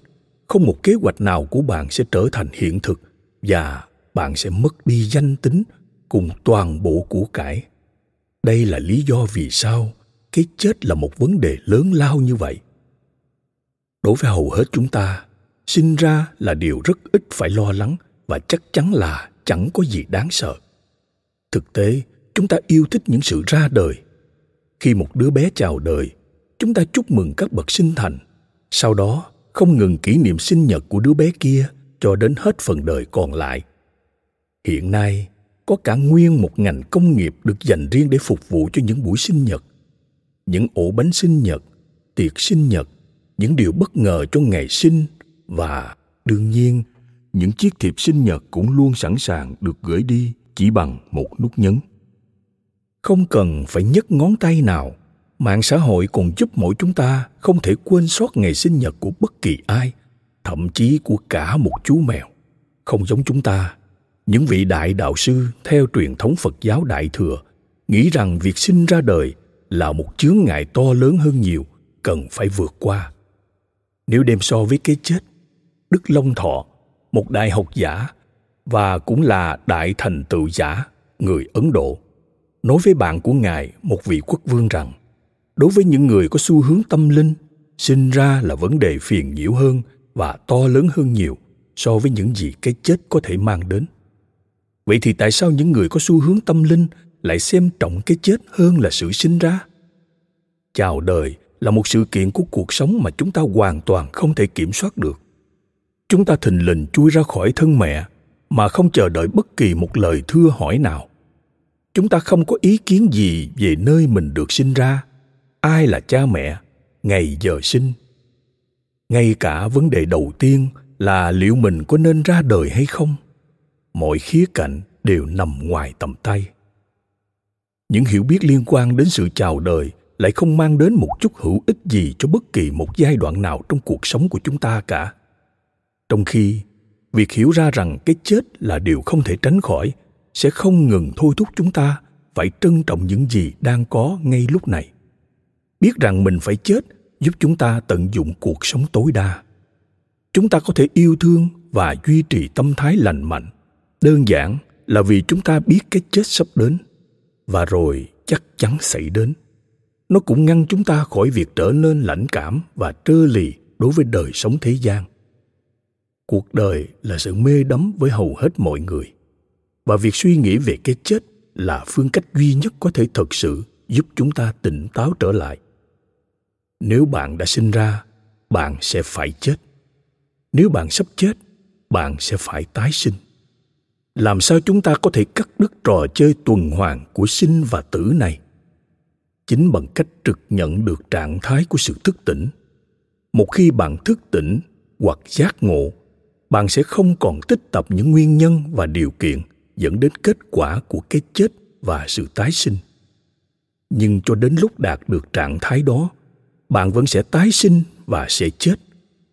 không một kế hoạch nào của bạn sẽ trở thành hiện thực và bạn sẽ mất đi danh tính cùng toàn bộ của cải. Đây là lý do vì sao cái chết là một vấn đề lớn lao như vậy. Đối với hầu hết chúng ta, sinh ra là điều rất ít phải lo lắng và chắc chắn là chẳng có gì đáng sợ. Thực tế, chúng ta yêu thích những sự ra đời. Khi một đứa bé chào đời, chúng ta chúc mừng các bậc sinh thành. Sau đó, không ngừng kỷ niệm sinh nhật của đứa bé kia cho đến hết phần đời còn lại hiện nay, có cả nguyên một ngành công nghiệp được dành riêng để phục vụ cho những buổi sinh nhật. Những ổ bánh sinh nhật, tiệc sinh nhật, những điều bất ngờ cho ngày sinh và, đương nhiên, những chiếc thiệp sinh nhật cũng luôn sẵn sàng được gửi đi chỉ bằng một nút nhấn. Không cần phải nhấc ngón tay nào, mạng xã hội còn giúp mỗi chúng ta không thể quên sót ngày sinh nhật của bất kỳ ai, thậm chí của cả một chú mèo. Không giống chúng ta những vị đại đạo sư theo truyền thống phật giáo đại thừa nghĩ rằng việc sinh ra đời là một chướng ngại to lớn hơn nhiều, cần phải vượt qua. Nếu đem so với cái chết, đức long thọ, một đại học giả và cũng là đại thành tựu giả, người ấn độ, nói với bạn của ngài một vị quốc vương rằng, đối với những người có xu hướng tâm linh, sinh ra là vấn đề phiền nhiễu hơn và to lớn hơn nhiều so với những gì cái chết có thể mang đến vậy thì tại sao những người có xu hướng tâm linh lại xem trọng cái chết hơn là sự sinh ra? Chào đời là một sự kiện của cuộc sống mà chúng ta hoàn toàn không thể kiểm soát được. Chúng ta thình lình chui ra khỏi thân mẹ mà không chờ đợi bất kỳ một lời thưa hỏi nào. Chúng ta không có ý kiến gì về nơi mình được sinh ra, ai là cha mẹ, ngày giờ sinh. Ngay cả vấn đề đầu tiên là liệu mình có nên ra đời hay không? Mọi khía cạnh đều nằm ngoài tầm tay. Những hiểu biết liên quan đến sự chào đời lại không mang đến một chút hữu ích gì cho bất kỳ một giai đoạn nào trong cuộc sống của chúng ta cả. Trong khi, việc hiểu ra rằng cái chết là điều không thể tránh khỏi sẽ không ngừng thôi thúc chúng ta phải trân trọng những gì đang có ngay lúc này. Biết rằng mình phải chết giúp chúng ta tận dụng cuộc sống tối đa. Chúng ta có thể yêu thương và duy trì tâm thái lành mạnh đơn giản là vì chúng ta biết cái chết sắp đến, và rồi chắc chắn xảy đến. Nó cũng ngăn chúng ta khỏi việc trở nên lãnh cảm và trơ lì đối với đời sống thế gian. Cuộc đời là sự mê đắm với hầu hết mọi người, và việc suy nghĩ về cái chết là phương cách duy nhất có thể thực sự giúp chúng ta tỉnh táo trở lại. Nếu bạn đã sinh ra, bạn sẽ phải chết. Nếu bạn sắp chết, bạn sẽ phải tái sinh làm sao chúng ta có thể cắt đứt trò chơi tuần hoàn của sinh và tử này? Chính bằng cách trực nhận được trạng thái của sự thức tỉnh. Một khi bạn thức tỉnh hoặc giác ngộ, bạn sẽ không còn tích tập những nguyên nhân và điều kiện dẫn đến kết quả của cái chết và sự tái sinh. Nhưng cho đến lúc đạt được trạng thái đó, bạn vẫn sẽ tái sinh và sẽ chết,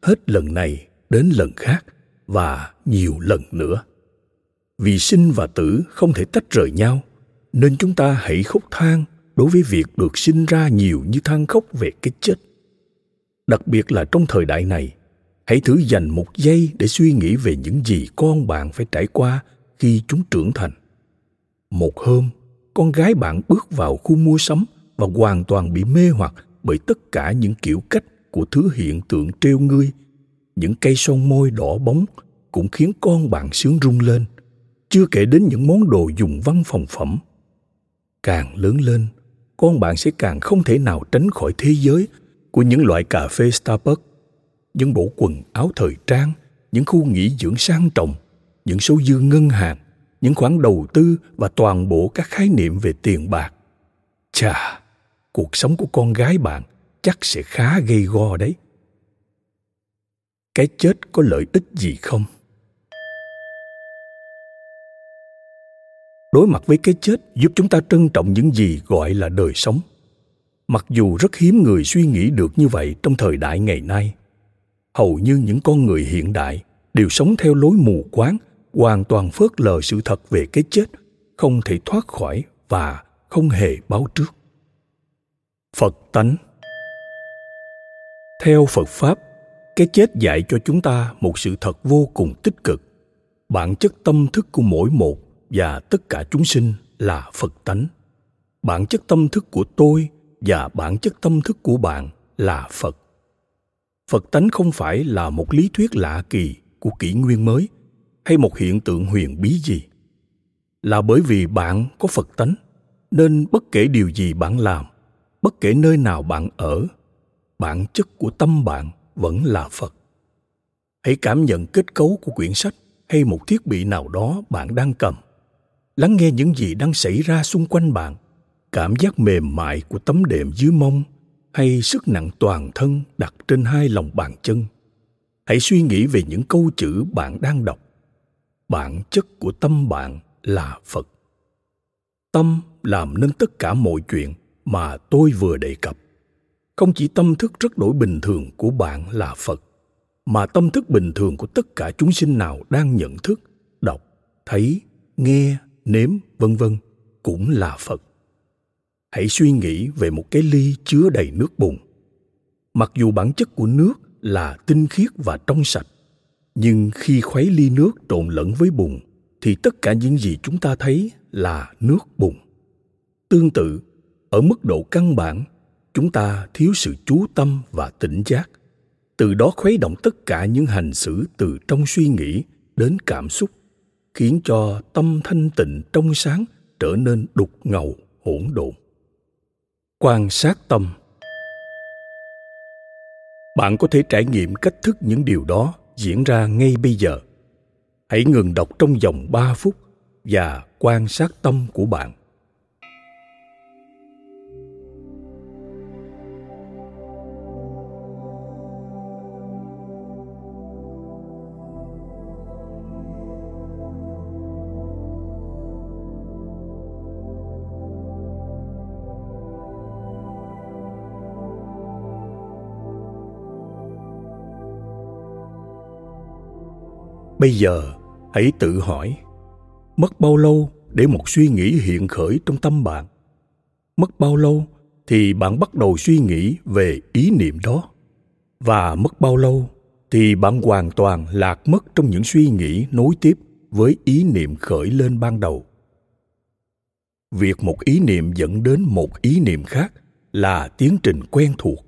hết lần này đến lần khác và nhiều lần nữa vì sinh và tử không thể tách rời nhau, nên chúng ta hãy khóc than đối với việc được sinh ra nhiều như than khóc về cái chết. Đặc biệt là trong thời đại này, hãy thử dành một giây để suy nghĩ về những gì con bạn phải trải qua khi chúng trưởng thành. Một hôm, con gái bạn bước vào khu mua sắm và hoàn toàn bị mê hoặc bởi tất cả những kiểu cách của thứ hiện tượng trêu ngươi. Những cây son môi đỏ bóng cũng khiến con bạn sướng rung lên chưa kể đến những món đồ dùng văn phòng phẩm. Càng lớn lên, con bạn sẽ càng không thể nào tránh khỏi thế giới của những loại cà phê starbucks, những bộ quần áo thời trang, những khu nghỉ dưỡng sang trọng, những số dư ngân hàng, những khoản đầu tư và toàn bộ các khái niệm về tiền bạc. Chà, cuộc sống của con gái bạn chắc sẽ khá gây go đấy. Cái chết có lợi ích gì không? Đối mặt với cái chết giúp chúng ta trân trọng những gì gọi là đời sống. Mặc dù rất hiếm người suy nghĩ được như vậy trong thời đại ngày nay, hầu như những con người hiện đại đều sống theo lối mù quáng, hoàn toàn phớt lờ sự thật về cái chết, không thể thoát khỏi và không hề báo trước. Phật tánh theo phật pháp, cái chết dạy cho chúng ta một sự thật vô cùng tích cực. Bản chất tâm thức của mỗi một và tất cả chúng sinh là phật tánh. Bản chất tâm thức của tôi và bản chất tâm thức của bạn là phật. Phật tánh không phải là một lý thuyết lạ kỳ của kỷ nguyên mới hay một hiện tượng huyền bí gì. Là bởi vì bạn có phật tánh, nên bất kể điều gì bạn làm, bất kể nơi nào bạn ở, bản chất của tâm bạn vẫn là phật. Hãy cảm nhận kết cấu của quyển sách hay một thiết bị nào đó bạn đang cầm lắng nghe những gì đang xảy ra xung quanh bạn. Cảm giác mềm mại của tấm đệm dưới mông hay sức nặng toàn thân đặt trên hai lòng bàn chân. Hãy suy nghĩ về những câu chữ bạn đang đọc. Bản chất của tâm bạn là phật. Tâm làm nên tất cả mọi chuyện mà tôi vừa đề cập. Không chỉ tâm thức rất đổi bình thường của bạn là phật, mà tâm thức bình thường của tất cả chúng sinh nào đang nhận thức, đọc, thấy, nghe nếm, vân vân, cũng là phật. Hãy suy nghĩ về một cái ly chứa đầy nước bùn. Mặc dù bản chất của nước là tinh khiết và trong sạch, nhưng khi khuấy ly nước trộn lẫn với bùn, thì tất cả những gì chúng ta thấy là nước bùn. Tương tự, ở mức độ căn bản, chúng ta thiếu sự chú tâm và tỉnh giác. Từ đó khuấy động tất cả những hành xử từ trong suy nghĩ đến cảm xúc khiến cho tâm thanh tịnh trong sáng trở nên đục ngầu, hỗn độn. Quan sát tâm. Bạn có thể trải nghiệm cách thức những điều đó diễn ra ngay bây giờ. Hãy ngừng đọc trong vòng 3 phút và quan sát tâm của bạn. Bây giờ, hãy tự hỏi, mất bao lâu để một suy nghĩ hiện khởi trong tâm bạn? Mất bao lâu thì bạn bắt đầu suy nghĩ về ý niệm đó? Và mất bao lâu thì bạn hoàn toàn lạc mất trong những suy nghĩ nối tiếp với ý niệm khởi lên ban đầu? Việc một ý niệm dẫn đến một ý niệm khác là tiến trình quen thuộc.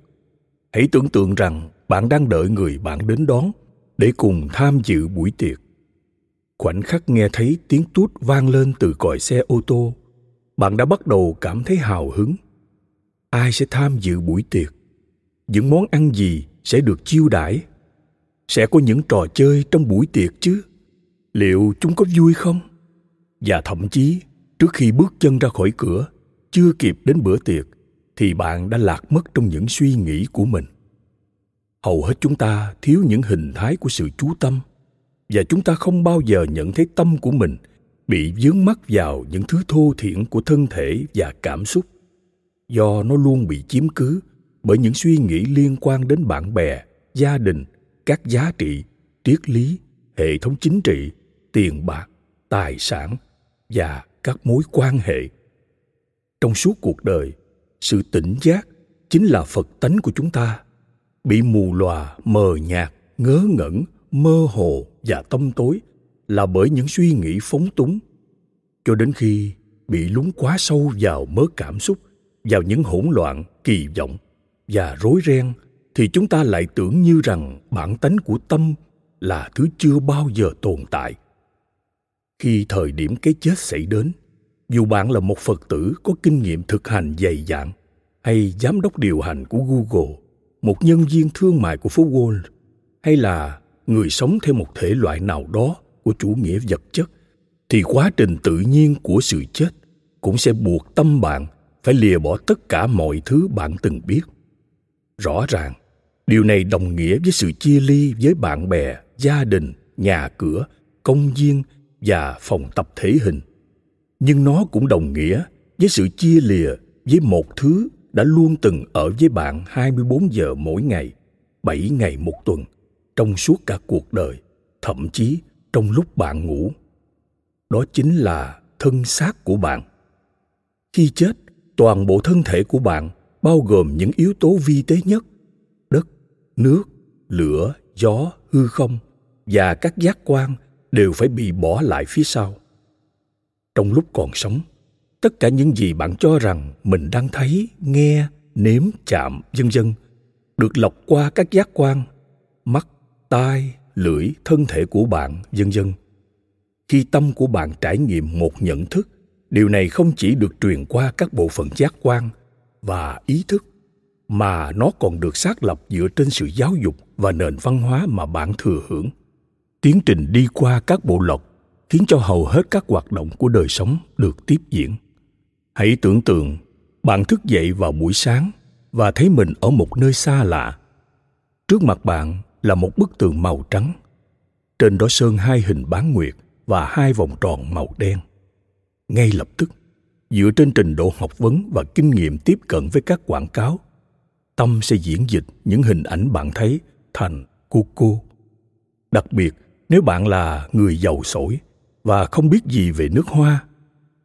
Hãy tưởng tượng rằng bạn đang đợi người bạn đến đón để cùng tham dự buổi tiệc. Khoảnh khắc nghe thấy tiếng tút vang lên từ còi xe ô tô, bạn đã bắt đầu cảm thấy hào hứng. Ai sẽ tham dự buổi tiệc? Những món ăn gì sẽ được chiêu đãi? Sẽ có những trò chơi trong buổi tiệc chứ? Liệu chúng có vui không? Và thậm chí, trước khi bước chân ra khỏi cửa, chưa kịp đến bữa tiệc, thì bạn đã lạc mất trong những suy nghĩ của mình hầu hết chúng ta thiếu những hình thái của sự chú tâm, và chúng ta không bao giờ nhận thấy tâm của mình bị vướng mắc vào những thứ thô thiển của thân thể và cảm xúc. Do nó luôn bị chiếm cứ bởi những suy nghĩ liên quan đến bạn bè, gia đình, các giá trị, triết lý, hệ thống chính trị, tiền bạc, tài sản và các mối quan hệ. Trong suốt cuộc đời, sự tỉnh giác chính là phật tánh của chúng ta bị mù lòa, mờ nhạt, ngớ ngẩn, mơ hồ và tâm tối là bởi những suy nghĩ phóng túng. Cho đến khi bị lún quá sâu vào mớ cảm xúc, vào những hỗn loạn, kỳ vọng và rối ren thì chúng ta lại tưởng như rằng bản tánh của tâm là thứ chưa bao giờ tồn tại. Khi thời điểm cái chết xảy đến, dù bạn là một phật tử có kinh nghiệm thực hành dày dạn hay giám đốc điều hành của google một nhân viên thương mại của phố wall, hay là người sống theo một thể loại nào đó của chủ nghĩa vật chất, thì quá trình tự nhiên của sự chết cũng sẽ buộc tâm bạn phải lìa bỏ tất cả mọi thứ bạn từng biết. Rõ ràng, điều này đồng nghĩa với sự chia ly với bạn bè, gia đình, nhà cửa, công viên và phòng tập thể hình. Nhưng nó cũng đồng nghĩa với sự chia lìa với một thứ đã luôn từng ở với bạn 24 giờ mỗi ngày, 7 ngày một tuần, trong suốt cả cuộc đời, thậm chí trong lúc bạn ngủ. Đó chính là thân xác của bạn. Khi chết, toàn bộ thân thể của bạn bao gồm những yếu tố vi tế nhất, đất, nước, lửa, gió, hư không và các giác quan đều phải bị bỏ lại phía sau. Trong lúc còn sống, tất cả những gì bạn cho rằng mình đang thấy, nghe, nếm, chạm, vân vân, được lọc qua các giác quan, mắt, tai, lưỡi, thân thể của bạn, vân vân. Khi tâm của bạn trải nghiệm một nhận thức, điều này không chỉ được truyền qua các bộ phận giác quan và ý thức, mà nó còn được xác lập dựa trên sự giáo dục và nền văn hóa mà bạn thừa hưởng. Tiến trình đi qua các bộ lọc khiến cho hầu hết các hoạt động của đời sống được tiếp diễn hãy tưởng tượng, bạn thức dậy vào buổi sáng và thấy mình ở một nơi xa lạ. Trước mặt bạn là một bức tường màu trắng. Trên đó sơn hai hình bán nguyệt và hai vòng tròn màu đen. Ngay lập tức, dựa trên trình độ học vấn và kinh nghiệm tiếp cận với các quảng cáo, tâm sẽ diễn dịch những hình ảnh bạn thấy thành cô cô đặc biệt, nếu bạn là người giàu sổi và không biết gì về nước hoa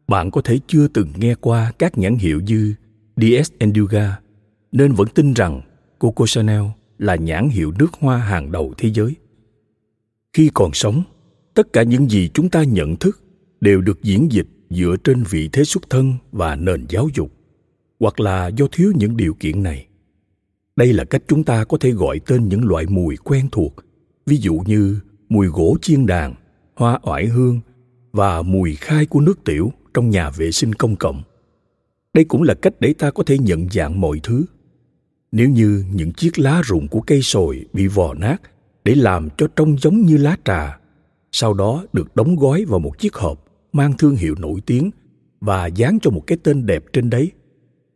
bạn có thể chưa từng nghe qua các nhãn hiệu như DS Enduga nên vẫn tin rằng Coco Chanel là nhãn hiệu nước hoa hàng đầu thế giới. Khi còn sống, tất cả những gì chúng ta nhận thức đều được diễn dịch dựa trên vị thế xuất thân và nền giáo dục, hoặc là do thiếu những điều kiện này. Đây là cách chúng ta có thể gọi tên những loại mùi quen thuộc, ví dụ như mùi gỗ chiên đàn, hoa oải hương và mùi khai của nước tiểu trong nhà vệ sinh công cộng. Đây cũng là cách để ta có thể nhận dạng mọi thứ. Nếu như những chiếc lá rụng của cây sồi bị vò nát để làm cho trông giống như lá trà, sau đó được đóng gói vào một chiếc hộp mang thương hiệu nổi tiếng và dán cho một cái tên đẹp trên đấy,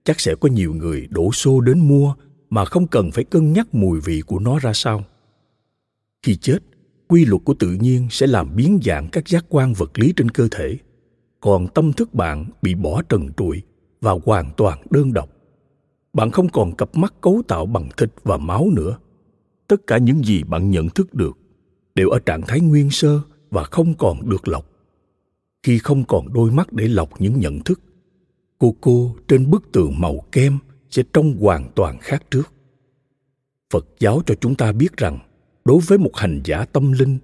chắc sẽ có nhiều người đổ xô đến mua mà không cần phải cân nhắc mùi vị của nó ra sao. Khi chết, quy luật của tự nhiên sẽ làm biến dạng các giác quan vật lý trên cơ thể còn tâm thức bạn bị bỏ trần trụi và hoàn toàn đơn độc. Bạn không còn cặp mắt cấu tạo bằng thịt và máu nữa. Tất cả những gì bạn nhận thức được đều ở trạng thái nguyên sơ và không còn được lọc. Khi không còn đôi mắt để lọc những nhận thức, cô cô trên bức tường màu kem sẽ trông hoàn toàn khác trước. Phật giáo cho chúng ta biết rằng, đối với một hành giả tâm linh,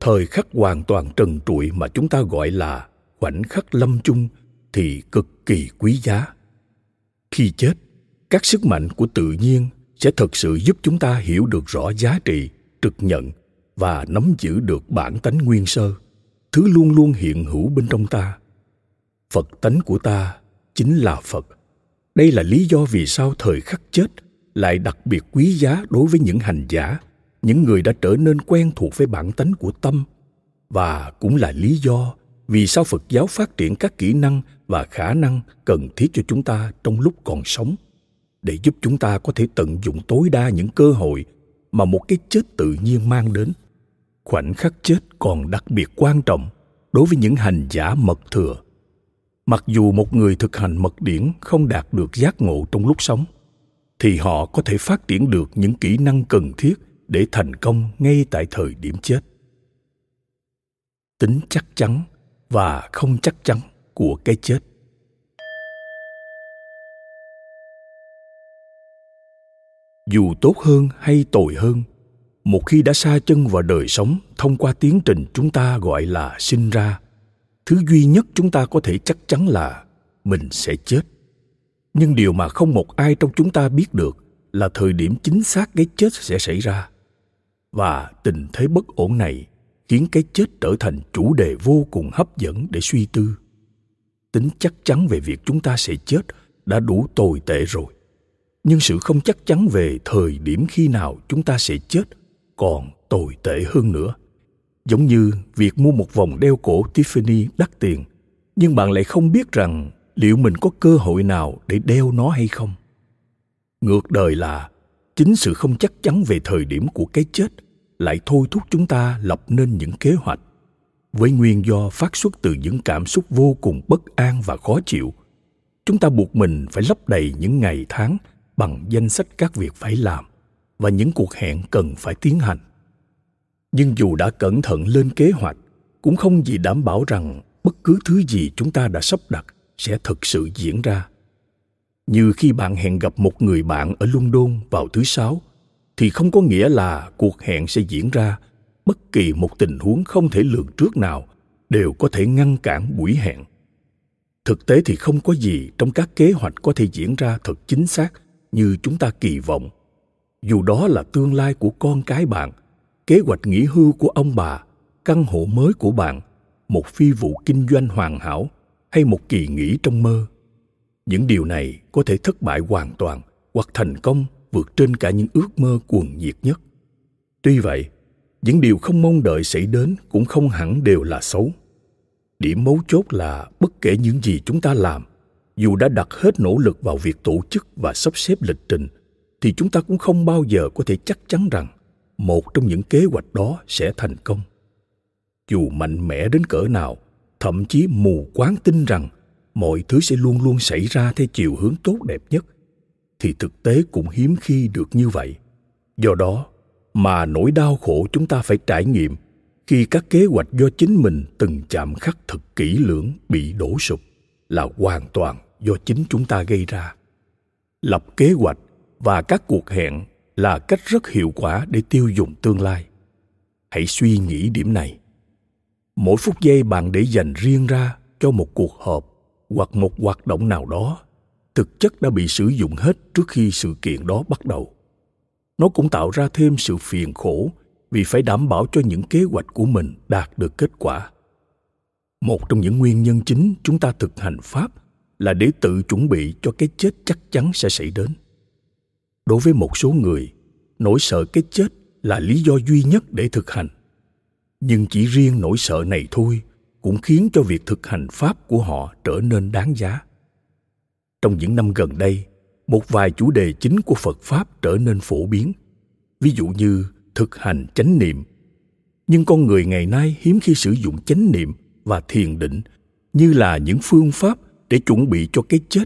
thời khắc hoàn toàn trần trụi mà chúng ta gọi là khoảnh khắc lâm chung thì cực kỳ quý giá. Khi chết, các sức mạnh của tự nhiên sẽ thực sự giúp chúng ta hiểu được rõ giá trị, trực nhận và nắm giữ được bản tánh nguyên sơ. Thứ luôn luôn hiện hữu bên trong ta. Phật tánh của ta chính là phật. Đây là lý do vì sao thời khắc chết lại đặc biệt quý giá đối với những hành giả, những người đã trở nên quen thuộc với bản tánh của tâm. Và cũng là lý do vì sao phật giáo phát triển các kỹ năng và khả năng cần thiết cho chúng ta trong lúc còn sống, để giúp chúng ta có thể tận dụng tối đa những cơ hội mà một cái chết tự nhiên mang đến. Khoảnh khắc chết còn đặc biệt quan trọng đối với những hành giả mật thừa. Mặc dù một người thực hành mật điển không đạt được giác ngộ trong lúc sống, thì họ có thể phát triển được những kỹ năng cần thiết để thành công ngay tại thời điểm chết. Tính chắc chắn và không chắc chắn của cái chết. Dù tốt hơn hay tồi hơn, một khi đã xa chân vào đời sống thông qua tiến trình chúng ta gọi là sinh ra, thứ duy nhất chúng ta có thể chắc chắn là mình sẽ chết. Nhưng điều mà không một ai trong chúng ta biết được là thời điểm chính xác cái chết sẽ xảy ra. Và tình thế bất ổn này khiến cái chết trở thành chủ đề vô cùng hấp dẫn để suy tư. Tính chắc chắn về việc chúng ta sẽ chết đã đủ tồi tệ rồi. Nhưng sự không chắc chắn về thời điểm khi nào chúng ta sẽ chết còn tồi tệ hơn nữa. Giống như việc mua một vòng đeo cổ tiffany đắt tiền, nhưng bạn lại không biết rằng liệu mình có cơ hội nào để đeo nó hay không. Ngược đời là, chính sự không chắc chắn về thời điểm của cái chết lại thôi thúc chúng ta lập nên những kế hoạch. Với nguyên do phát xuất từ những cảm xúc vô cùng bất an và khó chịu, chúng ta buộc mình phải lấp đầy những ngày tháng bằng danh sách các việc phải làm và những cuộc hẹn cần phải tiến hành. Nhưng dù đã cẩn thận lên kế hoạch, cũng không gì đảm bảo rằng bất cứ thứ gì chúng ta đã sắp đặt sẽ thực sự diễn ra. Như khi bạn hẹn gặp một người bạn ở london vào thứ sáu thì không có nghĩa là cuộc hẹn sẽ diễn ra. Bất kỳ một tình huống không thể lường trước nào đều có thể ngăn cản buổi hẹn. Thực tế thì không có gì trong các kế hoạch có thể diễn ra thật chính xác như chúng ta kỳ vọng. Dù đó là tương lai của con cái bạn, kế hoạch nghỉ hưu của ông bà, căn hộ mới của bạn, một phi vụ kinh doanh hoàn hảo hay một kỳ nghỉ trong mơ. Những điều này có thể thất bại hoàn toàn hoặc thành công vượt trên cả những ước mơ cuồng nhiệt nhất. Tuy vậy, những điều không mong đợi xảy đến cũng không hẳn đều là xấu. Điểm mấu chốt là bất kể những gì chúng ta làm, dù đã đặt hết nỗ lực vào việc tổ chức và sắp xếp lịch trình, thì chúng ta cũng không bao giờ có thể chắc chắn rằng một trong những kế hoạch đó sẽ thành công. Dù mạnh mẽ đến cỡ nào, thậm chí mù quáng tin rằng mọi thứ sẽ luôn luôn xảy ra theo chiều hướng tốt đẹp nhất thì thực tế cũng hiếm khi được như vậy. Do đó mà nỗi đau khổ chúng ta phải trải nghiệm khi các kế hoạch do chính mình từng chạm khắc thật kỹ lưỡng bị đổ sụp là hoàn toàn do chính chúng ta gây ra. Lập kế hoạch và các cuộc hẹn là cách rất hiệu quả để tiêu dùng tương lai. Hãy suy nghĩ điểm này. Mỗi phút giây bạn để dành riêng ra cho một cuộc họp hoặc một hoạt động nào đó thực chất đã bị sử dụng hết trước khi sự kiện đó bắt đầu. Nó cũng tạo ra thêm sự phiền khổ vì phải đảm bảo cho những kế hoạch của mình đạt được kết quả. Một trong những nguyên nhân chính chúng ta thực hành pháp là để tự chuẩn bị cho cái chết chắc chắn sẽ xảy đến. Đối với một số người, nỗi sợ cái chết là lý do duy nhất để thực hành. Nhưng chỉ riêng nỗi sợ này thôi cũng khiến cho việc thực hành pháp của họ trở nên đáng giá trong những năm gần đây, một vài chủ đề chính của phật pháp trở nên phổ biến. Ví dụ như thực hành chánh niệm. Nhưng con người ngày nay hiếm khi sử dụng chánh niệm và thiền định như là những phương pháp để chuẩn bị cho cái chết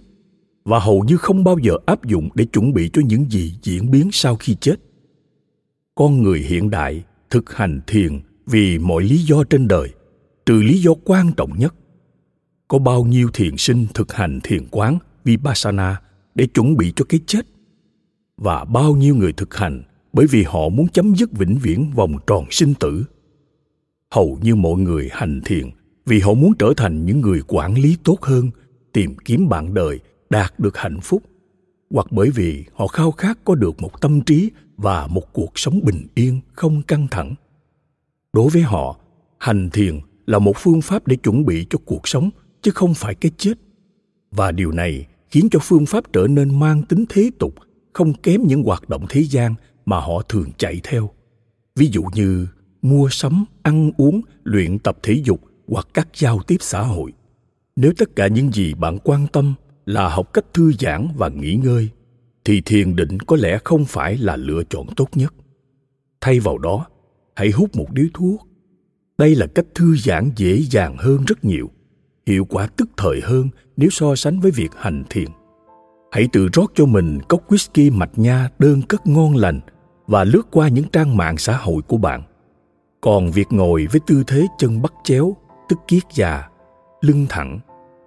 và hầu như không bao giờ áp dụng để chuẩn bị cho những gì diễn biến sau khi chết. Con người hiện đại thực hành thiền vì mọi lý do trên đời, trừ lý do quan trọng nhất. Có bao nhiêu thiền sinh thực hành thiền quán vipassana để chuẩn bị cho cái chết. Và bao nhiêu người thực hành bởi vì họ muốn chấm dứt vĩnh viễn vòng tròn sinh tử. Hầu như mọi người hành thiền vì họ muốn trở thành những người quản lý tốt hơn, tìm kiếm bạn đời, đạt được hạnh phúc. Hoặc bởi vì họ khao khát có được một tâm trí và một cuộc sống bình yên không căng thẳng. Đối với họ, hành thiền là một phương pháp để chuẩn bị cho cuộc sống, chứ không phải cái chết. Và điều này khiến cho phương pháp trở nên mang tính thế tục, không kém những hoạt động thế gian mà họ thường chạy theo. Ví dụ như mua sắm, ăn uống, luyện tập thể dục hoặc các giao tiếp xã hội. Nếu tất cả những gì bạn quan tâm là học cách thư giãn và nghỉ ngơi, thì thiền định có lẽ không phải là lựa chọn tốt nhất. Thay vào đó, hãy hút một điếu thuốc. Đây là cách thư giãn dễ dàng hơn rất nhiều hiệu quả tức thời hơn nếu so sánh với việc hành thiền hãy tự rót cho mình cốc whisky mạch nha đơn cất ngon lành và lướt qua những trang mạng xã hội của bạn. Còn việc ngồi với tư thế chân bắt chéo, tức kiết già, lưng thẳng,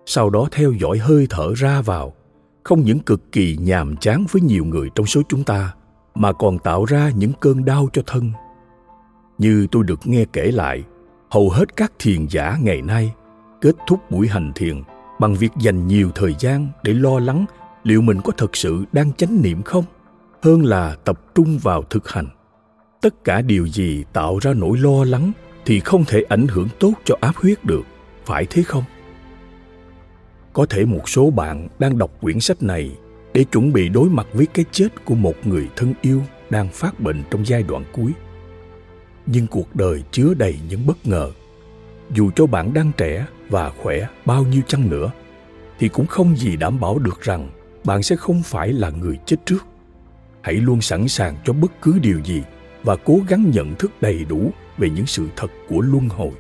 sau đó theo dõi hơi thở ra vào, không những cực kỳ nhàm chán với nhiều người trong số chúng ta, mà còn tạo ra những cơn đau cho thân. Như tôi được nghe kể lại, hầu hết các thiền giả ngày nay kết thúc buổi hành thiền bằng việc dành nhiều thời gian để lo lắng liệu mình có thật sự đang chánh niệm không, hơn là tập trung vào thực hành. Tất cả điều gì tạo ra nỗi lo lắng thì không thể ảnh hưởng tốt cho áp huyết được, phải thế không? Có thể một số bạn đang đọc quyển sách này để chuẩn bị đối mặt với cái chết của một người thân yêu đang phát bệnh trong giai đoạn cuối. Nhưng cuộc đời chứa đầy những bất ngờ dù cho bạn đang trẻ và khỏe bao nhiêu chăng nữa, thì cũng không gì đảm bảo được rằng bạn sẽ không phải là người chết trước. Hãy luôn sẵn sàng cho bất cứ điều gì và cố gắng nhận thức đầy đủ về những sự thật của luân hồi.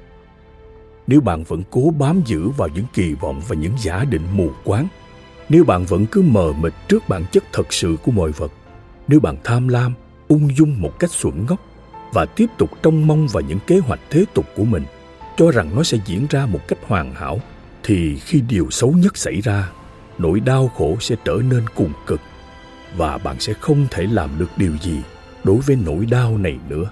Nếu bạn vẫn cố bám giữ vào những kỳ vọng và những giả định mù quáng, nếu bạn vẫn cứ mờ mịt trước bản chất thật sự của mọi vật, nếu bạn tham lam, ung dung một cách xuẩn ngốc và tiếp tục trông mong vào những kế hoạch thế tục của mình cho rằng nó sẽ diễn ra một cách hoàn hảo, thì khi điều xấu nhất xảy ra, nỗi đau khổ sẽ trở nên cùng cực và bạn sẽ không thể làm được điều gì đối với nỗi đau này nữa.